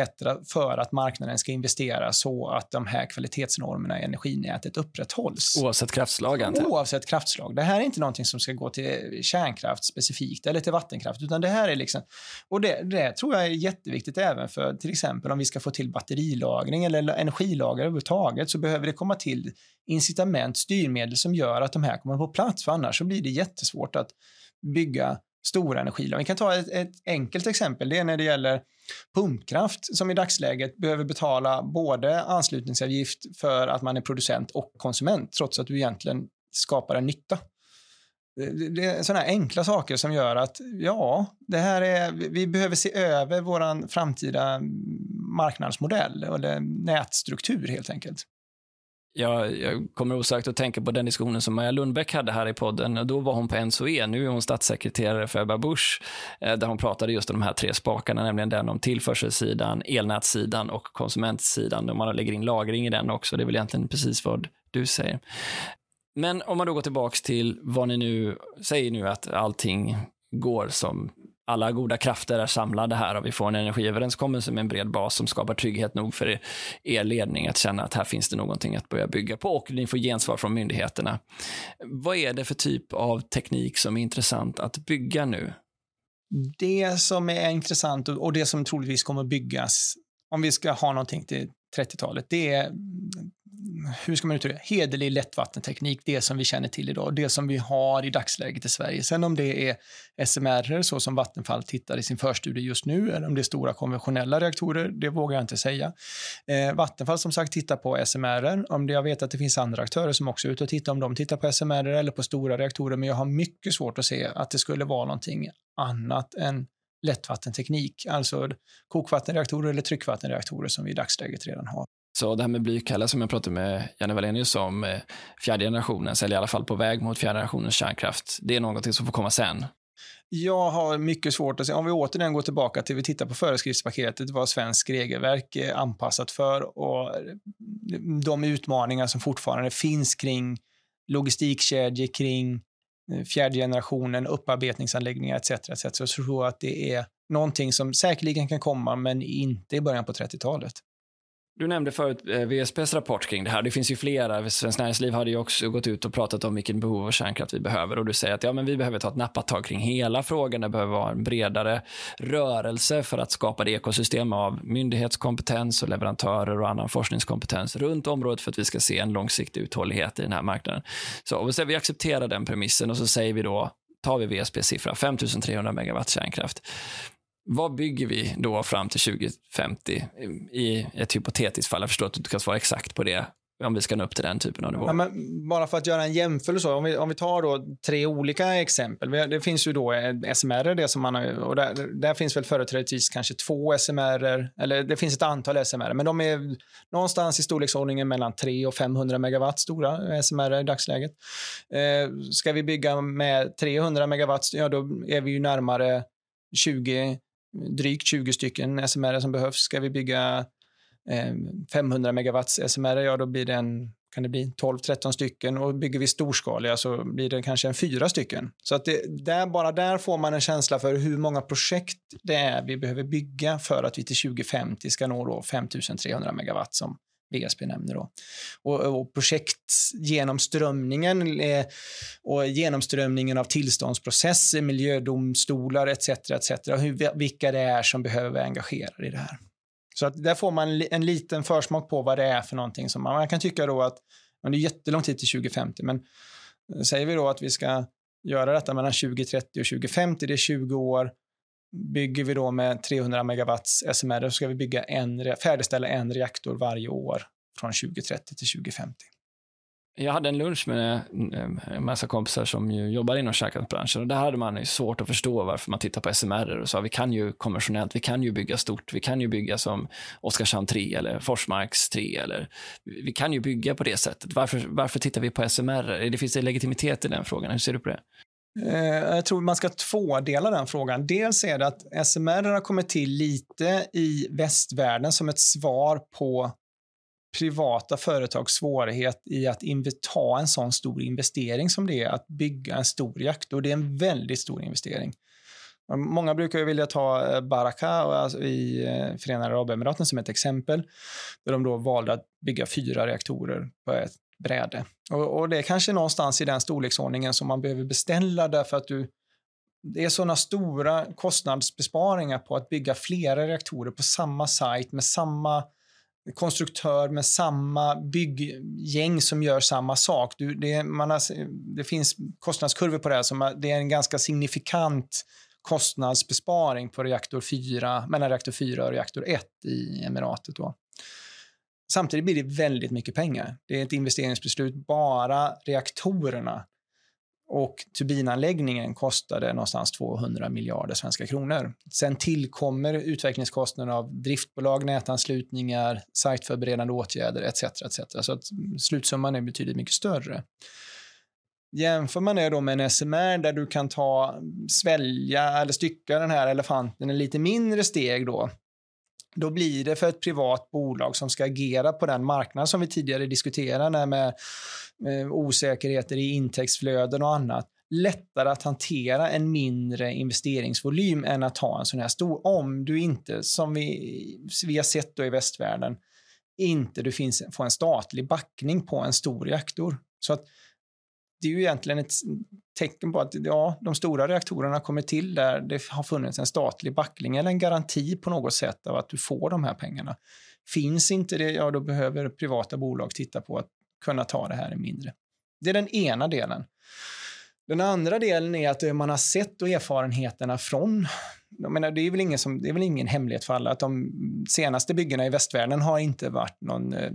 för att marknaden ska investera så att de här kvalitetsnormerna i energinätet upprätthålls. Oavsett kraftslag? Oavsett kraftslag. Det här är inte någonting som ska gå till kärnkraft specifikt eller till vattenkraft, utan det här är liksom, och det, det tror jag är jätteviktigt även för till exempel om vi ska få till batterilagring eller energilagring överhuvudtaget så behöver det komma till incitament, styrmedel som gör att de här kommer på plats, för annars så blir det jättesvårt att bygga stora energilager. Vi kan ta ett, ett, enkelt exempel. Det är när det gäller pumpkraft som i dagsläget behöver betala både anslutningsavgift för att man är producent och konsument, trots att du egentligen skapar en nytta. Det är sådana enkla saker som gör att ja, det här är, vi behöver se över vår framtida marknadsmodell eller nätstruktur helt enkelt. Jag, jag kommer osökt att tänka på den diskussionen som Maja Lundbäck hade här i podden. Då var hon på NSOE, nu är hon statssekreterare för Ebba Busch, eh, där hon pratade just om de här tre spakarna, nämligen den om tillförselsidan, elnätssidan och konsumentsidan. Och man lägger in lagring i den också. Det är väl egentligen precis vad du säger. Men om man då går tillbaka till vad ni nu säger nu att allting går som alla goda krafter är samlade här och vi får en energiöverenskommelse med en bred bas som skapar trygghet nog för er ledning att känna att här finns det någonting att börja bygga på och ni får gensvar från myndigheterna. Vad är det för typ av teknik som är intressant att bygga nu? Det som är intressant och det som troligtvis kommer byggas om vi ska ha någonting till 30-talet, det är hur ska man uttrycka det, hederlig lättvattenteknik, det som vi känner till idag, det som vi har i dagsläget i Sverige. Sen om det är SMR så som Vattenfall tittar i sin förstudie just nu, eller om det är stora konventionella reaktorer, det vågar jag inte säga. Eh, Vattenfall som sagt tittar på SMR, om det, jag vet att det finns andra aktörer som också är ute och tittar, om de tittar på SMR eller på stora reaktorer, men jag har mycket svårt att se att det skulle vara någonting annat än lättvattenteknik, alltså kokvattenreaktorer eller tryckvattenreaktorer som vi i dagsläget redan har. Så det här med blykalla som jag pratade med Janne Wallenius om, eh, fjärde generationens, eller i alla fall på väg mot fjärde generationens kärnkraft, det är någonting som får komma sen. Jag har mycket svårt att se, om vi återigen går tillbaka till vi tittar på föreskriftspaketet, vad svensk regelverk är anpassat för och de utmaningar som fortfarande finns kring logistikkedjor, kring eh, Eh, fjärde generationen, upparbetningsanläggningar etc. etc. Så jag tror att det är någonting som säkerligen kan komma, men inte i början på 30-talet. Du nämnde förut eh, VSPs rapport kring det här. Det finns ju flera. Svenskt Näringsliv hade ju också gått ut och pratat om vilken behov av kärnkraft vi behöver. Och du säger att ja, men vi behöver ta ett nappatag kring hela frågan. Det behöver vara en bredare rörelse för att skapa ett ekosystem av myndighetskompetens och leverantörer och annan forskningskompetens runt området för att vi ska se en långsiktig uthållighet i den här marknaden. Så, så vi accepterar den premissen och så säger vi då tar vi VSP-siffra, 5300 megawatt kärnkraft. Vad bygger vi då fram till 2050 i ett hypotetiskt fall? Jag förstår att du inte kan svara exakt på det om vi ska nå upp till den typen av nivå. Ja, bara för att göra en jämförelse, om vi, om vi tar då tre olika exempel. Det finns ju då eh, SMR, det som man har, och där, där finns väl företrädesvis kanske två SMR, eller det finns ett antal SMR, men de är någonstans i storleksordningen mellan 300 och 500 megawatt stora SMR i dagsläget. Eh, ska vi bygga med 300 megawatt, ja då är vi ju närmare 20 drygt 20 stycken SMR som behövs. Ska vi bygga eh, 500 megawatts SMR, ja då blir det en, kan det bli 12-13 stycken och bygger vi storskaliga så blir det kanske en fyra stycken. Så att det, där, bara där får man en känsla för hur många projekt det är vi behöver bygga för att vi till 2050 ska nå då 5300 megawatt som VSP nämner. Då. Och, och projektgenomströmningen eh, och genomströmningen av tillståndsprocesser, miljödomstolar etc. etc. Hur, vilka det är som behöver vara engagerade i det här. Så att där får man en liten försmak på vad det är för någonting. Som man, man kan tycka då att men det är jättelång tid till 2050, men eh, säger vi då att vi ska göra detta mellan 2030 och 2050, det är 20 år, Bygger vi då med 300 megawatts SMR så ska vi bygga en, färdigställa en reaktor varje år från 2030 till 2050. Jag hade en lunch med en massa kompisar som ju jobbar inom kärnkraftsbranschen och där hade man svårt att förstå varför man tittar på SMR och sa vi kan ju konventionellt, vi kan ju bygga stort, vi kan ju bygga som Oskarshamn 3 eller Forsmarks 3 eller vi kan ju bygga på det sättet. Varför, varför tittar vi på SMR? Det finns det legitimitet i den frågan? Hur ser du på det? Eh, jag tror man ska tvådela den frågan. Dels är det att SMR har kommit till lite i västvärlden som ett svar på privata företags svårighet i att ta en sån stor investering som det är att bygga en stor reaktor. Det är en väldigt stor investering. Många brukar ju vilja ta eh, Baraka alltså i eh, Förenade Arabemiraten som ett exempel, där de då valde att bygga fyra reaktorer på ett bräde. Och, och, det är kanske någonstans i den storleksordningen som man behöver beställa därför att du det är sådana stora kostnadsbesparingar på att bygga flera reaktorer på samma sajt med samma konstruktör med samma bygggäng som gör samma sak. Du, det, man har, det finns kostnadskurvor på det här som det är en ganska signifikant kostnadsbesparing på reaktor 4, mellan reaktor 4 och reaktor 1 i emiratet. Då. Samtidigt blir det väldigt mycket pengar. Det är ett investeringsbeslut. Bara reaktorerna och turbinanläggningen kostade någonstans 200 miljarder svenska kronor. Sen tillkommer utvecklingskostnader av driftbolag, nätanslutningar, sajtförberedande åtgärder etc. etc. Så att slutsumman är betydligt mycket större. Jämför man det då med en SMR där du kan ta, svälja eller stycka den här elefanten i lite mindre steg då, då blir det för ett privat bolag som ska agera på den marknad som vi tidigare diskuterade med, med osäkerheter i intäktsflöden och annat lättare att hantera en mindre investeringsvolym än att ha en sån här stor. Om du inte, som vi, vi har sett då i västvärlden, inte du finns, får en statlig backning på en stor reaktor. Så att det är ju egentligen ett tecken på att ja, de stora reaktorerna kommer till där det har funnits en statlig backling eller en garanti på något sätt av att du får de här pengarna. Finns inte det, ja då behöver privata bolag titta på att kunna ta det här i mindre. Det är den ena delen. Den andra delen är att man har sett och erfarenheterna från jag menar, det, är väl ingen som, det är väl ingen hemlighet för alla att de senaste byggena i västvärlden har inte varit någon eh,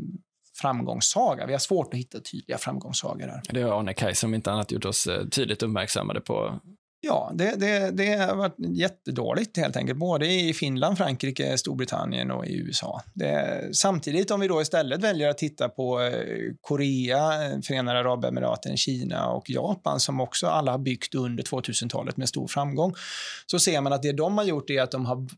framgångssaga. Vi har svårt att hitta tydliga framgångssagor här. Det har Arne Kajser om inte annat gjort oss eh, tydligt uppmärksammade på Ja, det, det, det har varit jättedåligt helt enkelt, både i Finland, Frankrike, Storbritannien och i USA. Det, samtidigt om vi då istället väljer att titta på eh, Korea, Förenade Arabemiraten, Kina och Japan som också alla har byggt under 2000-talet med stor framgång, så ser man att det de har gjort är att de har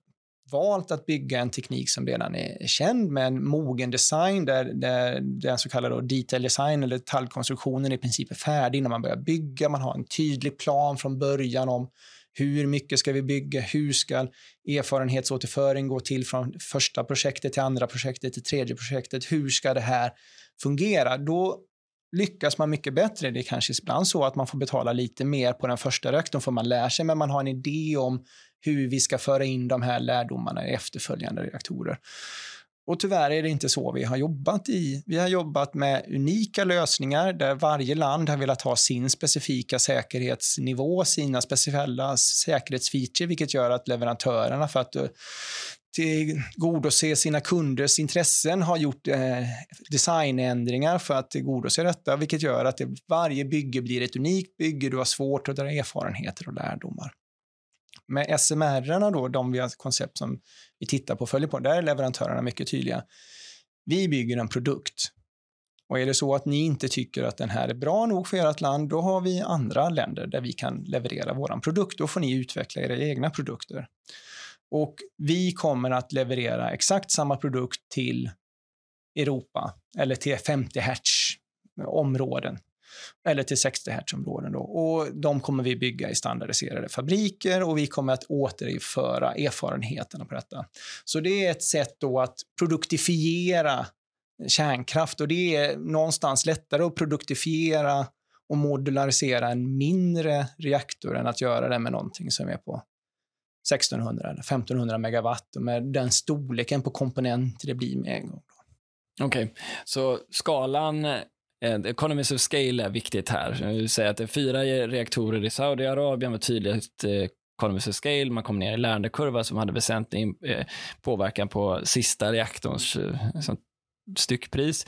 valt att bygga en teknik som redan är känd med en mogen design där, där den så kallade detail design eller detaljkonstruktionen i princip är färdig när man börjar bygga. Man har en tydlig plan från början om hur mycket ska vi bygga? Hur ska erfarenhetsåterföring gå till från första projektet till andra projektet till tredje projektet? Hur ska det här fungera? Då lyckas man mycket bättre. Det är kanske ibland så att man får betala lite mer på den första reaktorn för man lär sig, men man har en idé om hur vi ska föra in de här lärdomarna i efterföljande reaktorer. Och tyvärr är det inte så vi har jobbat i. Vi har jobbat med unika lösningar där varje land har velat ha sin specifika säkerhetsnivå, sina speciella säkerhetsfeature, vilket gör att leverantörerna för att eh, tillgodose sina kunders intressen har gjort eh, designändringar för att tillgodose detta, vilket gör att det, varje bygge blir ett unikt bygge. Du har svårt att dra erfarenheter och lärdomar. Med SMR, då, de vi har koncept som vi tittar på och följer på, där är leverantörerna mycket tydliga. Vi bygger en produkt. Och är det så att ni inte tycker att den här är bra nog för ert land, då har vi andra länder där vi kan leverera vår produkt. Då får ni utveckla era egna produkter. Och vi kommer att leverera exakt samma produkt till Europa eller till 50 hertz områden eller till 60 Hz-områden. Och de kommer vi bygga i standardiserade fabriker och vi kommer att återinföra erfarenheterna på detta. Så det är ett sätt då att produktifiera kärnkraft och det är någonstans lättare att produktifiera och modularisera en mindre reaktor än att göra det med någonting som är på 1600 eller 1500 megawatt och med den storleken på komponenter det blir med en gång. Okej, okay. så skalan Eh, economies of scale är viktigt här. Vi säger att det är fyra reaktorer i Saudiarabien med tydligt eh, economies of scale. Man kom ner i lärandekurva som hade väsentlig eh, påverkan på sista reaktorns styckpris.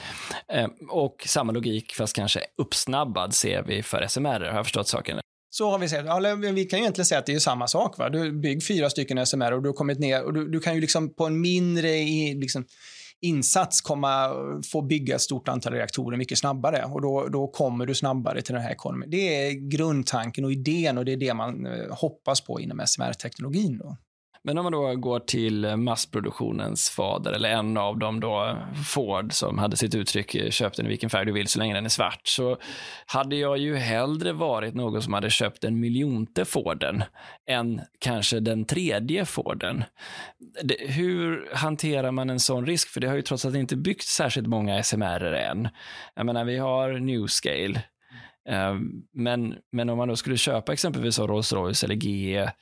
Och samma logik, fast kanske uppsnabbad, ser vi för SMR. Har jag förstått saken? Så har vi sett. Eller, vi kan ju egentligen säga att det är samma sak. Va? Du bygger fyra stycken SMR och du har kommit ner och du, du kan ju liksom på en mindre liksom, insats komma, få bygga ett stort antal reaktorer mycket snabbare och då, då kommer du snabbare till den här ekonomin. Det är grundtanken och idén och det är det man eh, hoppas på inom SMR-teknologin. Men om man då går till massproduktionens fader, eller en av dem då, Ford, som hade sitt uttryck eh, “köp den i vilken färg du vill så länge den är svart”, så hade jag ju hellre varit någon som hade köpt den miljonte Forden än kanske den tredje Forden. hur hanterar man en sån risk? För det har ju trots allt inte byggt särskilt många SMR än. Jag menar, vi har Newscale, eh, men, men om man då skulle köpa exempelvis Rolls-Royce eller GE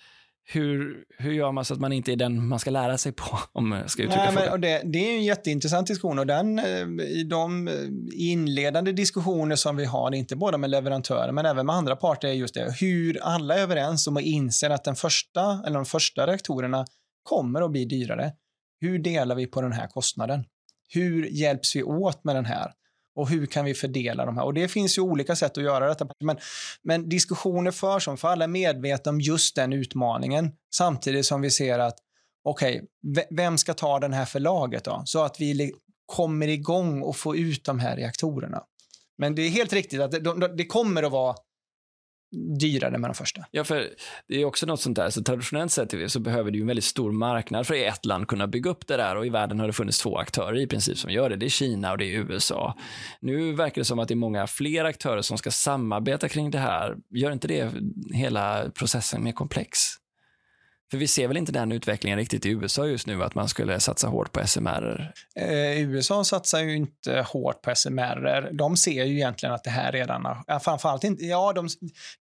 hur, hur gör man så att man inte är den man ska lära sig på? Om jag ska uttrycka Nej, men, det, det, är en jätteintressant diskussion och den, eh, i de eh, inledande diskussioner som vi har, inte bara med leverantörer men även med andra parter, är just det hur alla är överens om och inser att den första, eller de första reaktorerna kommer att bli dyrare. Hur delar vi på den här kostnaden? Hur hjälps vi åt med den här? Och hur kan vi fördela de här? Och det finns ju olika sätt att göra detta. Men, men diskussioner förs om, för alla är medvetna om just den utmaningen. Samtidigt som vi ser att, okej, okay, vem ska ta den här förlaget då? Så att vi kommer igång och får ut de här reaktorerna. Men det är helt riktigt att det, det kommer att vara dyrare med de första. Ja, för det är också något sånt där, så traditionellt sett så behöver du en väldigt stor marknad för ett land kunna bygga upp det där och i världen har det funnits två aktörer i princip som gör det. Det är Kina och det är USA. Nu verkar det som att det är många fler aktörer som ska samarbeta kring det här. Gör inte det hela processen mer komplex? För vi ser väl inte den utvecklingen riktigt i USA just nu, att man skulle satsa hårt på SMR? Eh, USA satsar ju inte hårt på SMR. De ser ju egentligen att det här redan har... Ja, framförallt inte... Ja, de,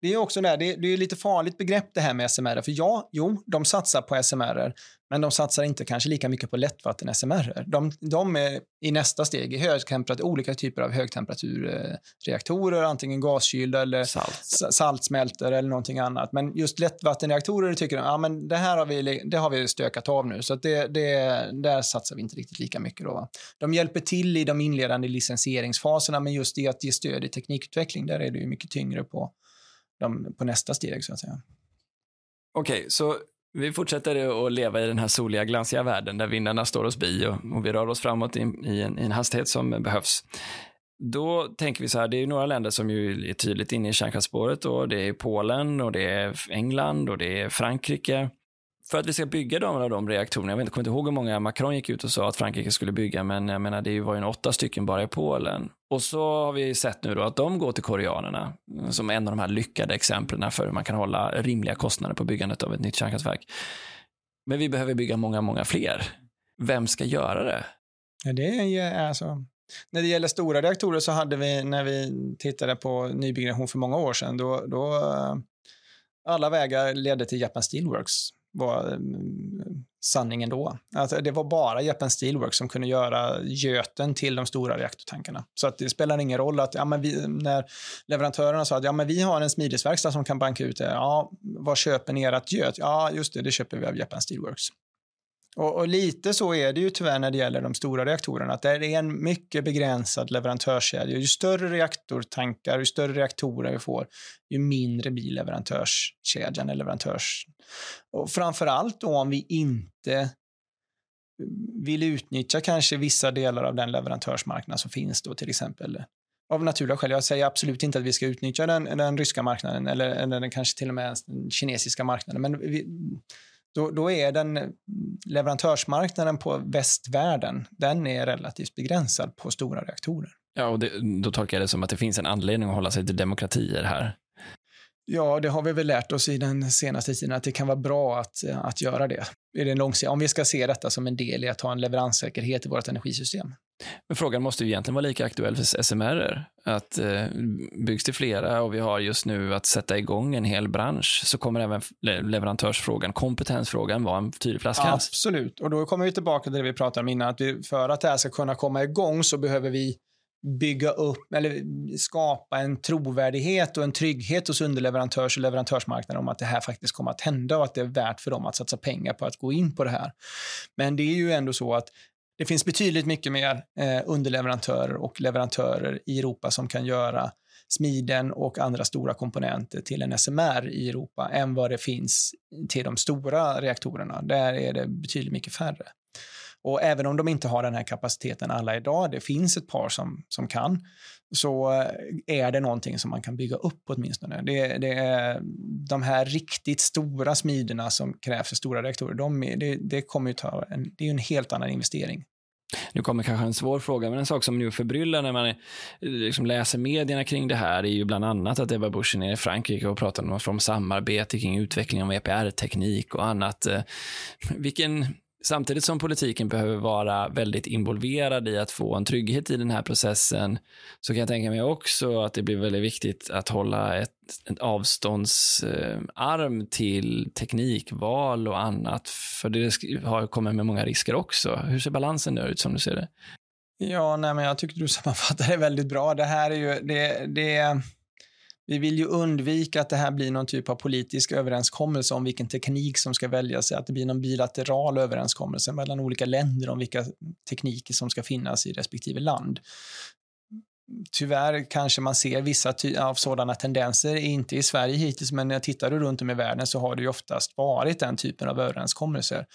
det är också där, det, det är lite farligt begrepp det här med SMR. För ja, jo, de satsar på SMR, men de satsar inte kanske lika mycket på lättvatten-SMR. De, de är i nästa steg i högtemperatur, olika typer av högtemperaturreaktorer, antingen gaskylda eller Salt. saltsmältor eller någonting annat. Men just lättvattenreaktorer tycker de, ja men det här har vi, det har vi stökat av nu, så det, det, där satsar vi inte riktigt lika mycket. Då, va? De hjälper till i de inledande licensieringsfaserna, men just i att ge stöd i teknikutveckling, där är det ju mycket tyngre på, de, på nästa steg så att säga. Okej, okay, så vi fortsätter att leva i den här soliga, glansiga världen där vindarna står oss bi och, och vi rör oss framåt i, i, en, i, en, hastighet som behövs. Då tänker vi så här, det är några länder som ju är tydligt inne i kärnkraftsspåret och det är Polen och det är England och det är Frankrike för att vi ska bygga de av de reaktorerna, jag vet inte, kommer inte ihåg hur många Macron gick ut och sa att Frankrike skulle bygga, men jag menar det var ju en åtta stycken bara i Polen. Och så har vi sett nu då att de går till koreanerna mm, som en av de här lyckade exemplen för hur man kan hålla rimliga kostnader på byggandet av ett nytt kärnkraftverk. Men vi behöver bygga många, många fler. Vem ska göra det? Ja, det är alltså när det gäller stora reaktorer så hade vi, när vi tittade på nybyggnation för många år sedan, då, då eh, alla vägar ledde till Japan Steelworks var mm, sanningen då. Alltså, det var bara Japan Steelworks som kunde göra göten till de stora reaktortankarna. Så att det spelar ingen roll att ja, men vi, när leverantörerna sa att ja, men vi har en smidesverkstad som kan banka ut det. Ja, vad köper ni ert göt? Ja, just det, det köper vi av Japan Steelworks. Och, och, lite så är det ju tyvärr när det gäller de stora reaktorerna, att det är en mycket begränsad leverantörskedja. Ju större reaktortankar, ju större reaktorer vi får, ju mindre blir leverantörskedjan eller leverantörs... Och framför allt då om vi inte vill utnyttja kanske vissa delar av den leverantörsmarknad som finns då till exempel av naturliga skäl. Jag säger absolut inte att vi ska utnyttja den, den ryska marknaden eller, eller den kanske till och med den kinesiska marknaden, men vi, då, då är den leverantörsmarknaden på västvärlden, den är relativt begränsad på stora reaktorer. Ja, och det, då tolkar jag det som att det finns en anledning att hålla sig till demokratier här. Ja, det har vi väl lärt oss i den senaste tiden att det kan vara bra att, att göra det. I den långsiktiga, om vi ska se detta som en del i att ha en leveranssäkerhet i vårt energisystem. Men frågan måste ju egentligen vara lika aktuell för SMR. Att eh, byggs det flera och vi har just nu att sätta igång en hel bransch så kommer även leverantörsfrågan, kompetensfrågan vara en tydlig flaskhals. Absolut, och då kommer vi tillbaka till det vi pratade om innan, att vi, för att det här ska kunna komma igång så behöver vi bygga upp eller skapa en trovärdighet och en trygghet hos underleverantörs och leverantörsmarknaden om att det här faktiskt kommer att hända och att det är värt för dem att satsa pengar på att gå in på det här. Men det är ju ändå så att det finns betydligt mycket mer eh, underleverantörer och leverantörer i Europa som kan göra smiden och andra stora komponenter till en SMR i Europa än vad det finns till de stora reaktorerna. Där är det betydligt mycket färre. Och även om de inte har den här kapaciteten alla idag, det finns ett par som, som kan, så eh, är det någonting som man kan bygga upp åtminstone. Det, det är de här riktigt stora smiderna som krävs för stora reaktorer, de, det, det kommer ju ta en, det är en helt annan investering. Nu kommer kanske en svår fråga, men en sak som nu förbryllar när man eh, liksom läser medierna kring det här är ju bland annat att Ebba Busch är i Frankrike och pratar om, om samarbete kring utveckling av EPR-teknik och annat. Eh, vilken Samtidigt som politiken behöver vara väldigt involverad i att få en trygghet i den här processen så kan jag tänka mig också att det blir väldigt viktigt att hålla ett, ett avståndsarm eh, till teknikval och annat. För det har kommit med många risker också. Hur ser balansen ut som du ser det? Ja, nej, men jag tycker du sammanfattar det väldigt bra. Det här är ju, det, det vi vill ju undvika att det här blir någon typ av politisk överenskommelse om vilken teknik som ska väljas, att det blir någon bilateral överenskommelse mellan olika länder om vilka tekniker som ska finnas i respektive land. Tyvärr kanske man ser vissa av sådana tendenser, inte i Sverige hittills, men när jag tittar runt om i världen så har det ju oftast varit den typen av överenskommelser.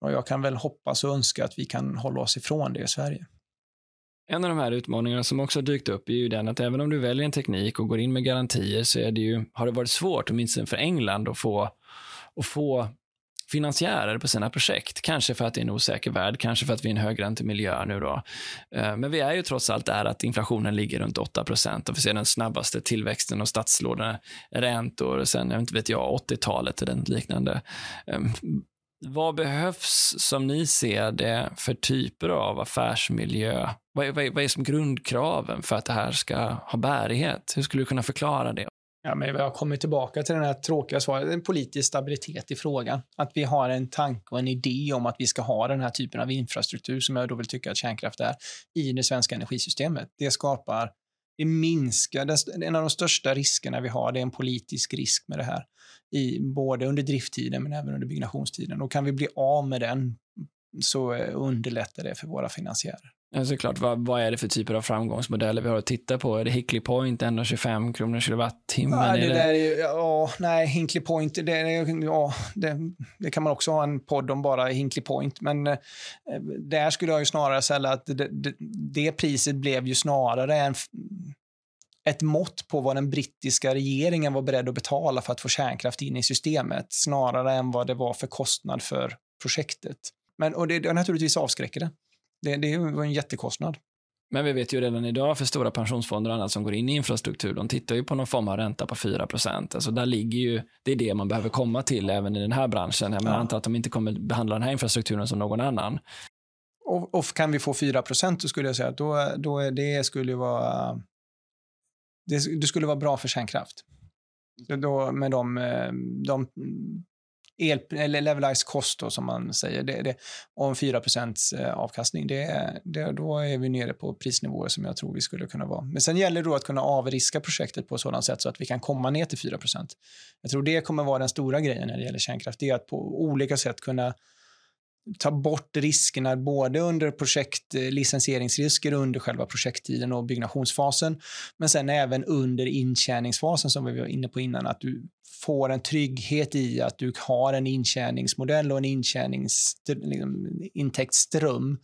Och jag kan väl hoppas och önska att vi kan hålla oss ifrån det i Sverige. En av de här utmaningarna som också har dykt upp är ju den att även om du väljer en teknik och går in med garantier så är det ju, har det varit svårt, åtminstone för England, att få, att få finansiärer på sina projekt. Kanske för att det är en osäker värld, kanske för att vi är en högräntemiljö nu då. Eh, men vi är ju trots allt där att inflationen ligger runt 8% och vi ser den snabbaste tillväxten av statslåneräntor sen, jag inte vet jag, 80-talet eller liknande. Ehm, vad behövs som ni ser det för typer av affärsmiljö? Vad är, vad, är, vad är som grundkraven för att det här ska ha bärighet? Hur skulle du kunna förklara det? Ja, men jag kommer tillbaka till den här tråkiga svaret, en politisk stabilitet i frågan. Att vi har en tanke och en idé om att vi ska ha den här typen av infrastruktur som jag då vill tycka att kärnkraft är i det svenska energisystemet. Det skapar, det minskar, en av de största riskerna vi har, det är en politisk risk med det här i, både under drifttiden men även under byggnationstiden. Och kan vi bli av med den så underlättar det för våra finansiärer. Ja, såklart. Vad, vad är det för typer av framgångsmodeller vi har att titta på? Är det Hickley Point, 1,25 kronor kilowattimmen? Ja, det där är, ja, nej, Hinkley Point, det, ja, det, det, kan man också ha en podd om bara Hinkley Point. Men eh, där skulle jag ju snarare säga att det, det, det priset blev ju snarare en, ett mått på vad den brittiska regeringen var beredd att betala för att få kärnkraft in i systemet, snarare än vad det var för kostnad för projektet. Men, och det, det naturligtvis avskräcker det. Det, det var en jättekostnad. Men vi vet ju redan idag för stora pensionsfonder och annat som går in i infrastruktur, de tittar ju på någon form av ränta på 4% Alltså där ligger ju, det är det man behöver komma till även i den här branschen. Jag ja. antar att de inte kommer behandla den här infrastrukturen som någon annan. Och, och kan vi få 4 så skulle jag säga att då, då det skulle vara det, det skulle vara bra för kärnkraft. Då, med de, eh, de mm, el, eller levelized cost då, som man säger, det, det, om 4 eh, avkastning, det, det, då är vi nere på prisnivåer som jag tror vi skulle kunna vara. Men sen gäller det då att kunna avriska projektet på ett sådant sätt så att vi kan komma ner till 4% Jag tror det kommer vara den stora grejen när det gäller kärnkraft, det är att på olika sätt kunna ta bort riskerna både under projekt, eh, licensieringsrisker under själva projekttiden och byggnationsfasen, men sen även under intjäningsfasen som vi var inne på innan, att du får en trygghet i att du har en intjäningsmodell och en intjäningsintäktsström liksom,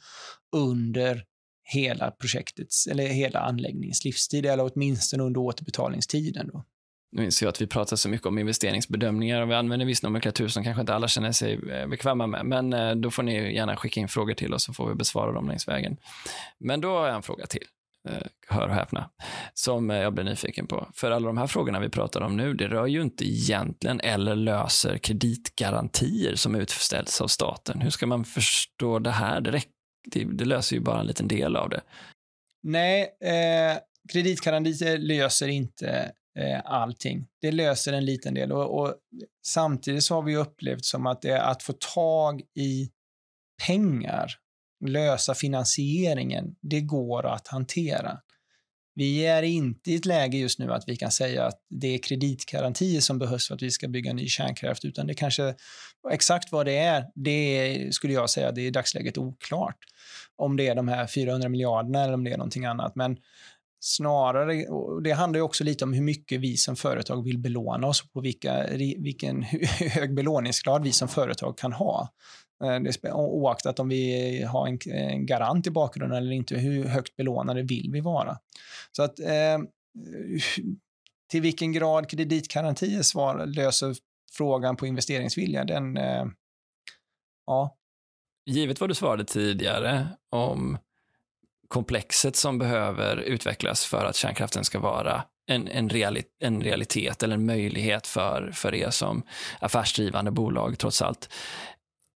under hela projektets eller hela anläggningens livstid eller åtminstone under återbetalningstiden. Då. Nu inser jag att vi pratar så mycket om investeringsbedömningar och vi använder viss nomenklatur som kanske inte alla känner sig eh, bekväma med. Men eh, då får ni gärna skicka in frågor till oss så får vi besvara dem längs vägen. Men då har jag en fråga till. Eh, hör och häpna, som jag blir nyfiken på. För alla de här frågorna vi pratar om nu, det rör ju inte egentligen eller löser kreditgarantier som utställs av staten. Hur ska man förstå det här? Det, det, det löser ju bara en liten del av det. Nej, eh, kreditgarantier löser inte eh, allting. Det löser en liten del och, och, samtidigt så har vi upplevt som att det är att få tag i pengar, lösa finansieringen, det går att hantera. Vi är inte i ett läge just nu att vi kan säga att det är kreditgarantier som behövs för att vi ska bygga ny kärnkraft, utan det kanske exakt vad det är, det skulle jag säga, det är i dagsläget oklart. Om det är de här 400 miljarderna eller om det är någonting annat. Men Snarare, och det handlar också lite om hur mycket vi som företag vill belåna oss och på vilka, vilken hög belåningsgrad vi som företag kan ha. Eh, det oaktat om vi har en, en garant i bakgrunden eller inte, hur högt belånade vill vi vara? Så att eh, till vilken grad kreditgarantier svar löser frågan på investeringsvilja, den, eh, ja. Givet vad du svarade tidigare om komplexet som behöver utvecklas för att kärnkraften ska vara en, en, reali en realitet eller en möjlighet för, för er som affärsdrivande bolag trots allt.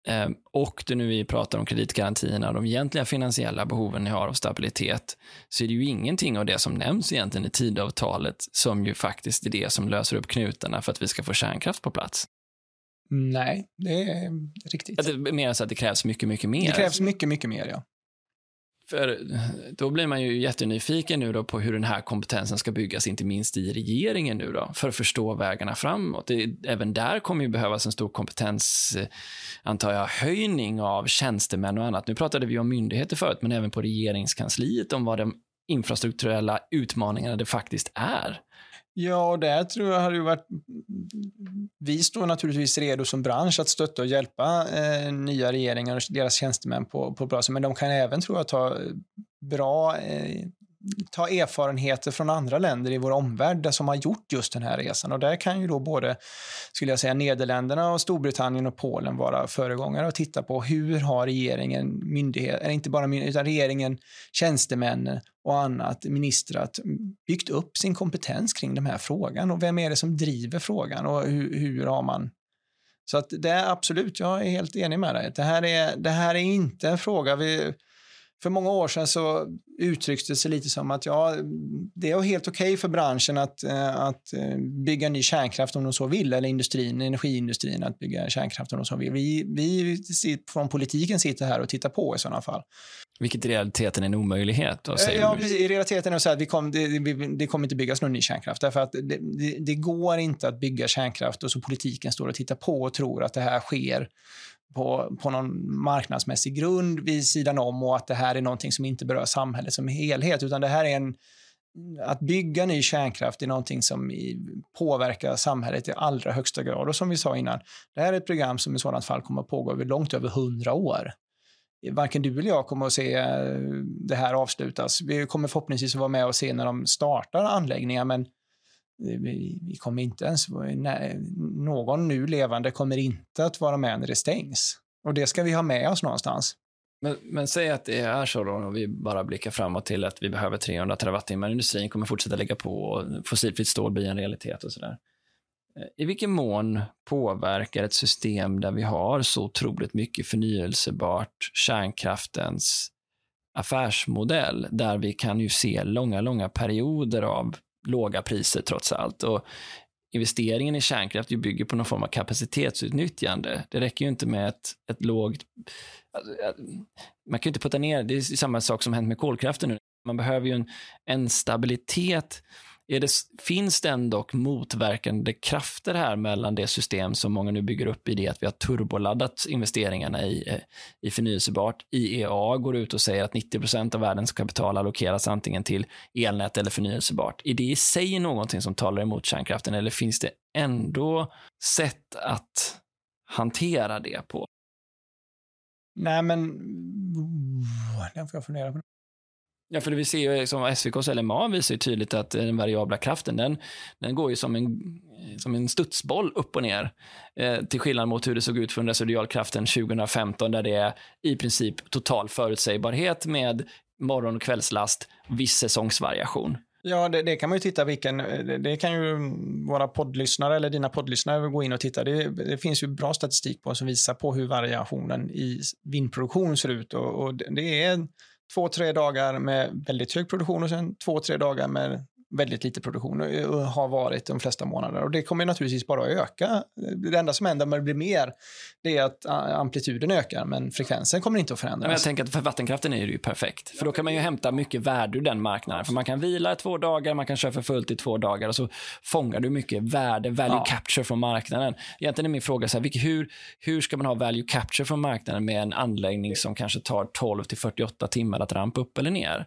Eh, och det nu vi pratar om kreditgarantierna och de egentliga finansiella behoven ni har av stabilitet, så är det ju ingenting av det som nämns egentligen i tidavtalet som ju faktiskt är det som löser upp knutarna för att vi ska få kärnkraft på plats. Nej, det är riktigt. Att det, mer så att det krävs mycket, mycket mer. Det krävs mycket, mycket mer, ja. För eh, då blir man ju jättenyfiken nu då på hur den här kompetensen ska byggas, inte minst i regeringen nu då, för att förstå vägarna framåt. Det, även där kommer ju behövas en stor kompetens, eh, antar jag, höjning av tjänstemän och annat. Nu pratade vi om myndigheter förut, men även på regeringskansliet om vad de infrastrukturella utmaningarna det faktiskt är. Ja, och där tror jag hade ju varit... Mm, mm, vi står naturligtvis redo som bransch att stötta och hjälpa eh, nya regeringar och deras tjänstemän på, på bra sätt, men de kan även, tror jag, ta eh, bra eh, ta erfarenheter från andra länder i vår omvärld som har gjort just den här resan. Och där kan ju då både, skulle jag säga, Nederländerna och Storbritannien och Polen vara föregångare och titta på hur har regeringen, myndighet, eller inte bara myndighet, utan regeringen, tjänstemän och annat, ministrar, byggt upp sin kompetens kring den här frågan och vem är det som driver frågan och hur, hur har man så att det är absolut, jag är helt enig med dig. Det här är, det här är inte en fråga vi för många år sedan så uttrycktes det sig lite som att ja, det är helt okej okay för branschen att, eh, att eh, bygga ny kärnkraft om de så vill, eller industrin, energiindustrin att bygga kärnkraft om de så vill. Vi, vi från politiken sitter här och tittar på i sådana fall. Vilket i realiteten är en omöjlighet. Då, säger ja, precis. I realiteten är det så att vi kom, det, det, kommer inte byggas någon ny kärnkraft. Därför att det, det, det, går inte att bygga kärnkraft och så politiken står och tittar på och tror att det här sker på, på någon marknadsmässig grund vid sidan om och att det här är någonting som inte berör samhället som helhet, utan det här är en att bygga ny kärnkraft är någonting som påverkar samhället i allra högsta grad. Och som vi sa innan, det här är ett program som i sådant fall kommer att pågå över långt över hundra år. Varken du eller jag kommer att se eh, det här avslutas. Vi kommer förhoppningsvis att vara med och se när de startar anläggningar, men vi, vi kommer inte ens, nej, någon nu levande kommer inte att vara med när det stängs. Och det ska vi ha med oss någonstans. Men, men säg att det är så då, och vi bara blickar framåt till att vi behöver 300 terawattimmar. Industrin kommer fortsätta lägga på och fossilfritt stål blir en realitet och sådär. Eh, I vilken mån påverkar ett system där vi har så otroligt mycket förnyelsebart kärnkraftens affärsmodell, där vi kan ju se långa, långa perioder av låga priser trots allt. Och investeringen i kärnkraft bygger på någon form av kapacitetsutnyttjande. Det räcker ju inte med ett, ett lågt... Alltså, man kan ju inte putta ner, det är samma sak som hänt med kolkraften nu. Man behöver ju en, en stabilitet det, finns det ändå motverkande krafter här mellan det system som många nu bygger upp i det att vi har turboladdat investeringarna i, eh, i förnyelsebart. IEA går ut och säger att 90% av världens kapital allokeras antingen till elnät eller förnyelsebart. Är det i sig någonting som talar emot kärnkraften eller finns det ändå sätt att hantera det på? Nej, men... Mm, Den får jag fundera på. Ja, för vi ser ju liksom, SVKs LMA visar ju tydligt att den variabla kraften, den, den går ju som en, som en studsboll upp och ner. Eh, till skillnad mot hur det såg ut för den residualkraften 2015, där det är i princip total förutsägbarhet med morgon och kvällslast, viss säsongsvariation. Ja, det, det, kan man ju titta vilken, det kan ju våra poddlyssnare eller dina poddlyssnare gå in och titta. Det, det, finns ju bra statistik på som visar på hur variationen i vindproduktion ser ut och, och det är två, tre dagar med väldigt hög produktion och sen två, tre dagar med väldigt lite produktion och har varit de flesta månader. Och det kommer naturligtvis bara att öka. Det enda som händer när det blir mer, det är att amplituden ökar, men frekvensen kommer inte att förändras. Men jag tänker att för vattenkraften är det ju perfekt, för då kan man ju hämta mycket värde ur den marknaden. För man kan vila i två dagar, man kan köra för fullt i två dagar och så fångar du mycket värde, value ja. capture från marknaden. Egentligen är min fråga så här, hur, hur ska man ha value capture från marknaden med en anläggning som kanske tar 12 till 48 timmar att rampa upp eller ner?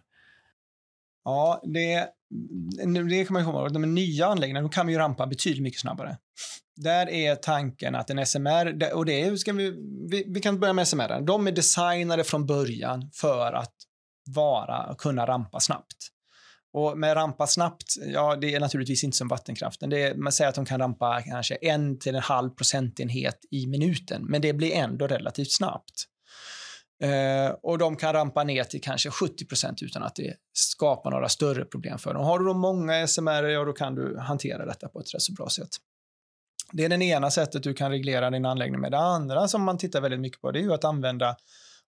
Ja, det, mm, det kan man komma ihåg. De nya anläggningarna kan vi ju rampa betydligt mycket snabbare. Där är tanken att en SMR, och det ska vi, vi, vi kan börja med SMR. De är designade från början för att vara, kunna rampa snabbt. Och med rampa snabbt, ja, det är naturligtvis inte som vattenkraften. Det är, man säger att de kan rampa kanske en till en halv procentenhet i minuten, men det blir ändå relativt snabbt. Eh, och de kan rampa ner till kanske 70% utan att det skapar några större problem för dem. Har du då många SMR, ja då kan du hantera detta på ett rätt så bra sätt. Det är det ena sättet du kan reglera din anläggning med. Det andra som man tittar väldigt mycket på det är ju att använda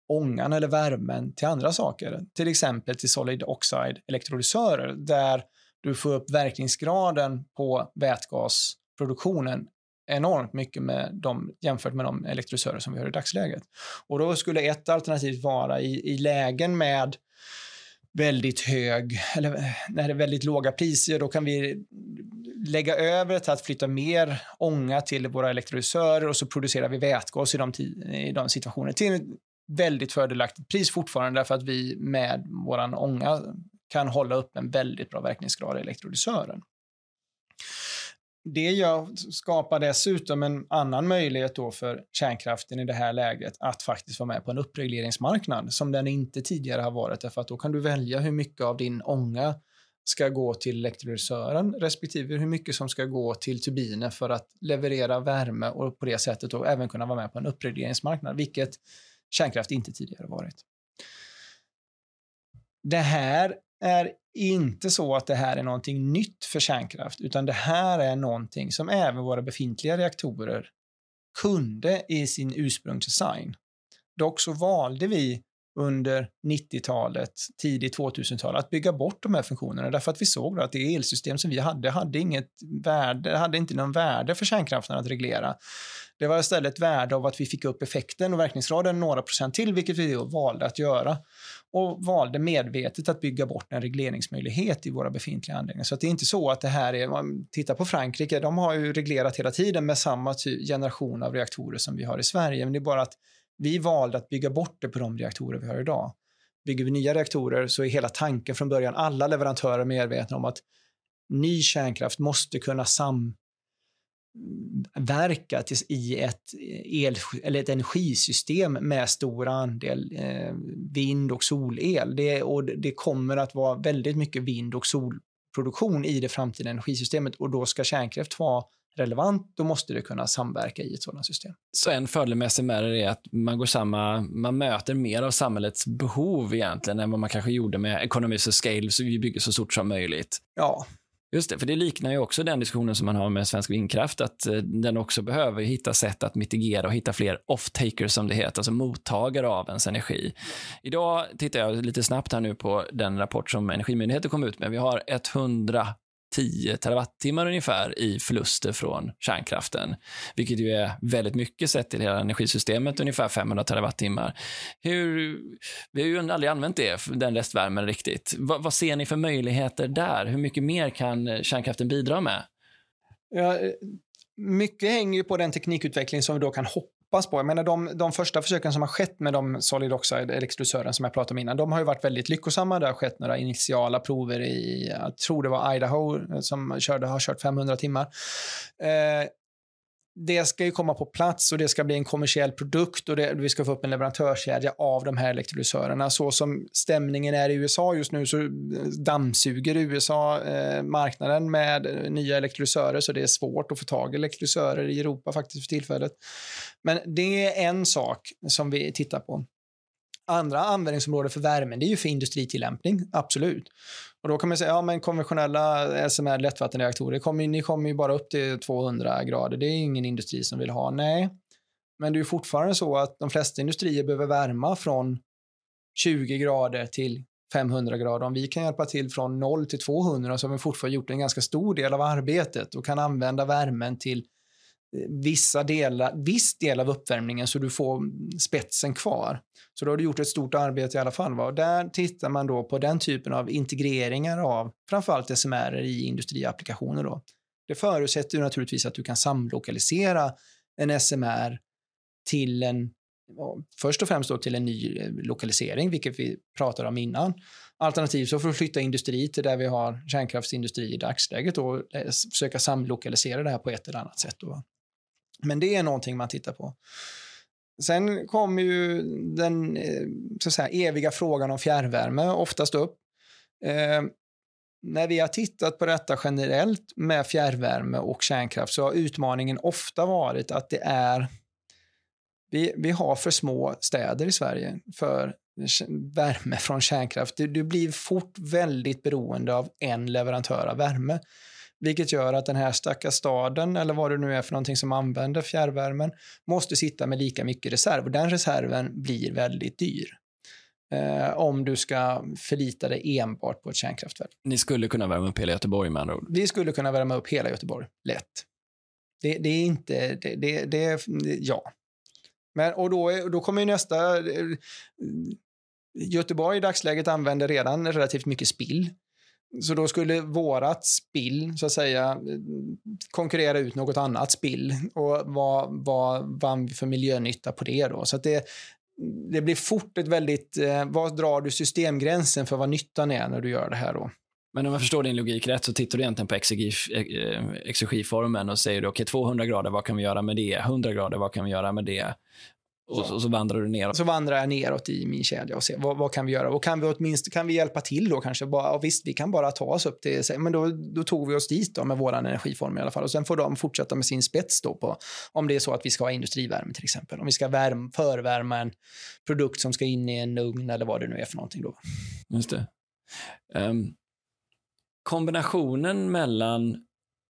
ångan eller värmen till andra saker. Till exempel till solid oxide elektrolysörer där du får upp verkningsgraden på vätgasproduktionen enormt mycket med dem, jämfört med de elektrolysörer som vi har i dagsläget. Och då skulle ett alternativ vara i, i lägen med väldigt hög, eller eh, när det är väldigt låga priser, då kan vi lägga över till att flytta mer ånga till våra elektrolysörer och så producerar vi vätgas i de, i de situationerna till ett väldigt fördelaktigt pris fortfarande därför att vi med vår ånga kan hålla upp en väldigt bra verkningsgrad i elektrolysören. Det gör, skapar dessutom en annan möjlighet då för kärnkraften i det här läget att faktiskt vara med på en uppregleringsmarknad som den inte tidigare har varit. Därför att då kan du välja hur mycket av din ånga ska gå till elektrolysören respektive hur mycket som ska gå till turbinen för att leverera värme och på det sättet då även kunna vara med på en uppregleringsmarknad, vilket kärnkraft inte tidigare varit. Det här är inte så att det här är någonting nytt för kärnkraft, utan det här är någonting som även våra befintliga reaktorer kunde i sin ursprungsdesign. Dock så valde vi under 90-talet, tidigt 2000-tal att bygga bort de här funktionerna därför att vi såg att det elsystem som vi hade hade inget värde, hade inte någon värde för kärnkraften att reglera. Det var istället värde av att vi fick upp effekten och verkningsgraden några procent till, vilket vi då valde att göra och valde medvetet att bygga bort en regleringsmöjlighet i våra befintliga anläggningar. Så det är inte så att det här är, man tittar på Frankrike, de har ju reglerat hela tiden med samma generation av reaktorer som vi har i Sverige, men det är bara att vi valde att bygga bort det på de reaktorer vi har idag. Bygger vi nya reaktorer så är hela tanken från början, alla leverantörer medvetna om att ny kärnkraft måste kunna sam verka i ett, el, eller ett energisystem med stor andel eh, vind och solel. Det, och det kommer att vara väldigt mycket vind och solproduktion i det framtida energisystemet och då ska kärnkraft vara relevant, då måste det kunna samverka i ett sådant system. Så en fördel med SMR är att man går samma, man möter mer av samhällets behov egentligen än vad man kanske gjorde med economies of scale, så vi bygger så stort som möjligt. Ja, Just det, för det liknar ju också den diskussionen som man har med svensk vindkraft, att eh, den också behöver hitta sätt att mitigera och hitta fler off-takers som det heter, alltså mottagare av ens energi. Idag tittar jag lite snabbt här nu på den rapport som Energimyndigheten kom ut med. Vi har 100 10 terawattimmar ungefär i förluster från kärnkraften, vilket ju är väldigt mycket sett till hela energisystemet, ungefär 500 terawattimmar. Hur, vi har ju aldrig använt det, den restvärmen riktigt. Va, vad ser ni för möjligheter där? Hur mycket mer kan kärnkraften bidra med? Ja, eh, mycket hänger ju på den teknikutveckling som vi då kan hoppas hoppas på. Jag menar, de, de första försöken som har skett med de solid oxide elektrolysören som jag pratade om innan, de har ju varit väldigt lyckosamma. Det har skett några initiala prover i, jag tror det var Idaho, eh, som körde, har kört 500 timmar. Eh, det ska ju komma på plats och det ska bli en kommersiell produkt och det, vi ska få upp en leverantörskedja av de här elektrolysörerna. Så som stämningen är i USA just nu så dammsuger USA eh, marknaden med eh, nya elektrolysörer så det är svårt att få tag i elektrolysörer i Europa faktiskt för tillfället. Men det är en sak som vi tittar på. Andra användningsområden för värmen det är ju för industritillämpning, absolut. Och då kan man säga, ja men konventionella SMR lättvattenreaktorer, kommer, ni kommer ju bara upp till 200 grader. Det är ingen industri som vill ha. Nej, men det är fortfarande så att de flesta industrier behöver värma från 20 grader till 500 grader. Om vi kan hjälpa till från 0 till 200 så har vi fortfarande gjort en ganska stor del av arbetet och kan använda värmen till vissa delar, viss del av uppvärmningen så du får spetsen kvar. Så då har du gjort ett stort arbete i alla fall. Va? Och där tittar man då på den typen av integreringar av framförallt SMR i industriapplikationer. Då. Det förutsätter ju naturligtvis att du kan samlokalisera en SMR till en, först och främst då till en ny eh, lokalisering, vilket vi pratade om innan. Alternativt så får du flytta industri till där vi har kärnkraftsindustri i dagsläget och eh, försöka samlokalisera det här på ett eller annat sätt. Då. Men det är någonting man tittar på. Sen kommer ju den eh, så att säga, eviga frågan om fjärrvärme oftast upp. Eh, när vi har tittat på detta generellt med fjärrvärme och kärnkraft så har utmaningen ofta varit att det är vi, vi har för små städer i Sverige för värme från kärnkraft. Du, du blir fort väldigt beroende av en leverantör av värme. Vilket gör att den här stackars staden, eller vad det nu är för någonting som använder fjärrvärmen, måste sitta med lika mycket reserv. Och den reserven blir väldigt dyr. Eh, om du ska förlita dig enbart på ett kärnkraftverk. Ni skulle kunna värma upp hela Göteborg med andra ord? Vi skulle kunna värma upp hela Göteborg, lätt. Det, det är inte, det, det, det, ja. Men, och då, då kommer ju nästa... Eh, Göteborg i dagsläget använder redan relativt mycket spill. Så då skulle vårat spill, så att säga, konkurrera ut något annat spill. Och vad, vad vann vi för miljönytta på det då? Så att det, det blir fort ett väldigt... Eh, vad drar du systemgränsen för vad nyttan är när du gör det här då? Men om jag förstår din logik rätt så tittar du egentligen på exergiformen eh, och säger du okej, okay, 200 grader, vad kan vi göra med det? 100 grader, vad kan vi göra med det? Och så, och så, vandrar du neråt. Så vandrar jag neråt i min kedja och ser vad, vad kan vi göra. Och kan vi åtminstone kan vi hjälpa till då kanske? Bara, ja, visst, vi kan bara ta oss upp till... Men då, då tog vi oss dit då med vår energiform i alla fall. Och sen får de fortsätta med sin spets då på om det är så att vi ska ha industrivärme till exempel. Om vi ska värm, förvärma en produkt som ska in i en ugn eller vad det nu är för någonting då. Just det. Um, kombinationen mellan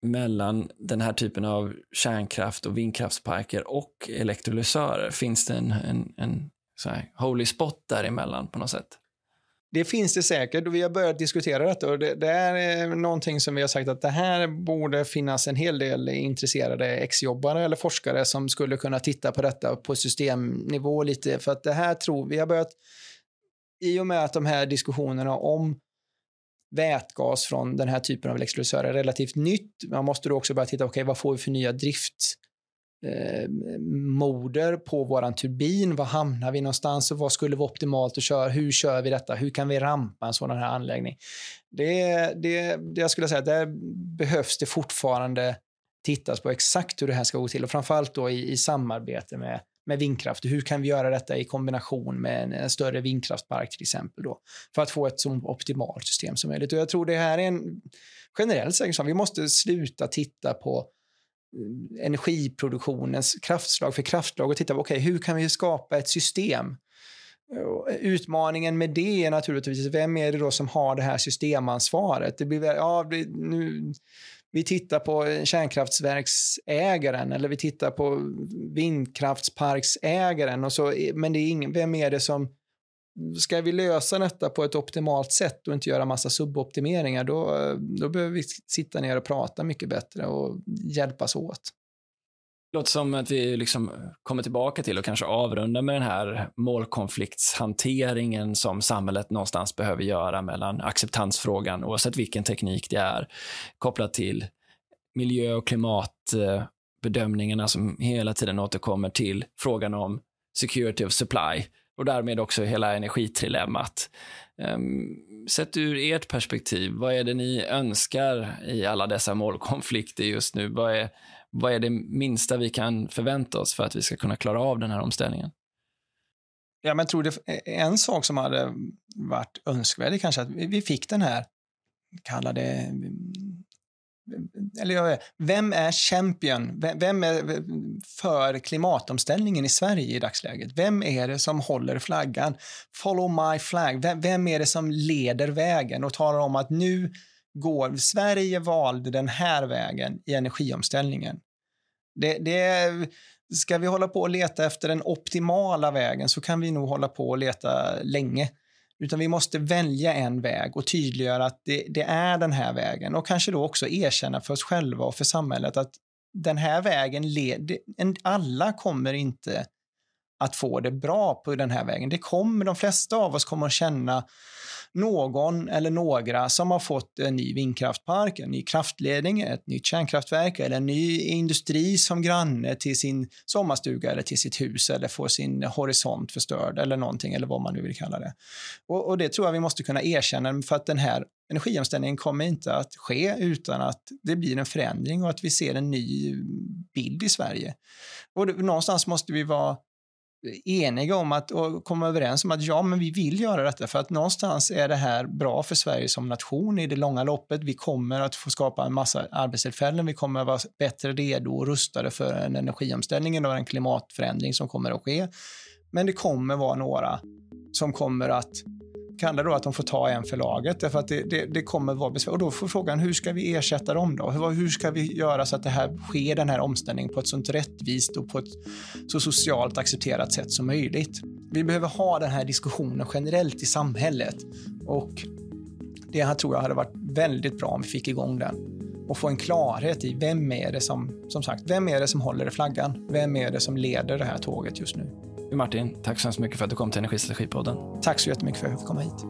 mellan den här typen av kärnkraft och vindkraftsparker och elektrolysörer? Finns det en, en, en så här, holy spot däremellan på något sätt? Det finns det säkert och vi har börjat diskutera detta. Och det, det är någonting som vi har sagt att det här borde finnas en hel del intresserade exjobbare eller forskare som skulle kunna titta på detta på systemnivå lite. För att det här tror vi har börjat i och med att de här diskussionerna om vätgas från den här typen av elektrolysör är relativt nytt. Man måste då också börja titta, okay, vad får vi för nya driftmoder eh, på våran turbin? Var hamnar vi någonstans och vad skulle vara optimalt att köra? Hur kör vi detta? Hur kan vi rampa en sådan här anläggning? Det, det, det jag skulle säga, där behövs det fortfarande tittas på exakt hur det här ska gå till och framförallt då i, i samarbete med med vindkraft. Hur kan vi göra detta i kombination med en, en större vindkraftpark till exempel då, för att få ett så optimalt system som möjligt. Och jag tror det här är en generell säkert vi måste sluta titta på eh, energiproduktionens kraftslag för kraftslag och titta på okay, hur kan vi skapa ett system Utmaningen med det är naturligtvis, vem är det då som har det här systemansvaret? Det blir, ja, nu, vi tittar på kärnkraftverksägaren eller vi tittar på vindkraftsparksägaren. Och så, men det är ingen, vem är det som... Ska vi lösa detta på ett optimalt sätt och inte göra massa suboptimeringar, då, då behöver vi sitta ner och prata mycket bättre och hjälpas åt. Det låter som att vi liksom kommer tillbaka till och kanske avrundar med den här målkonfliktshanteringen som samhället någonstans behöver göra mellan acceptansfrågan, oavsett vilken teknik det är, kopplat till miljö och klimatbedömningarna som hela tiden återkommer till frågan om security of supply och därmed också hela energitrilemmat. Ehm, sett ur ert perspektiv, vad är det ni önskar i alla dessa målkonflikter just nu? Vad är, vad är det minsta vi kan förvänta oss för att vi ska kunna klara av den här omställningen? Ja, men tror det en sak som hade varit önskvärd är kanske att vi fick den här, kalla det eller vem är champion? Vem är för klimatomställningen i Sverige i dagsläget? Vem är det som håller flaggan? Follow my flag. Vem är det som leder vägen och talar om att nu går Sverige valde den här vägen i energiomställningen. Det, det, ska vi hålla på och leta efter den optimala vägen så kan vi nog hålla på och leta länge. Utan vi måste välja en väg och tydliggöra att det, det, är den här vägen och kanske då också erkänna för oss själva och för samhället att den här vägen leder, alla kommer inte att få det bra på den här vägen. Det kommer, de flesta av oss kommer att känna någon eller några som har fått en ny vindkraftpark, en ny kraftledning, ett nytt kärnkraftverk eller en ny industri som granne till sin sommarstuga eller till sitt hus eller får sin horisont förstörd eller någonting eller vad man nu vill kalla det. Och, och det tror jag vi måste kunna erkänna för att den här energiomställningen kommer inte att ske utan att det blir en förändring och att vi ser en ny bild i Sverige. Och det, någonstans måste vi vara eniga om att och komma överens om att ja, men vi vill göra detta för att någonstans är det här bra för Sverige som nation i det långa loppet. Vi kommer att få skapa en massa arbetstillfällen. Vi kommer att vara bättre redo och rustade för en energiomställning och en klimatförändring som kommer att ske. Men det kommer vara några som kommer att kalla då att de får ta en för laget därför att det, det, det kommer vara besvär. Och då får frågan hur ska vi ersätta dem då? Hur, hur ska vi göra så att det här sker den här omställningen på ett sånt rättvist och på ett så socialt accepterat sätt som möjligt? Vi behöver ha den här diskussionen generellt i samhället och det här tror jag hade varit väldigt bra om vi fick igång den och få en klarhet i vem är det som, som sagt, vem är det som håller i flaggan? Vem är det som leder det här tåget just nu? Martin, tack så hemskt mycket för att du kom till Energistrategipodden. Tack så jättemycket för att jag fick komma hit.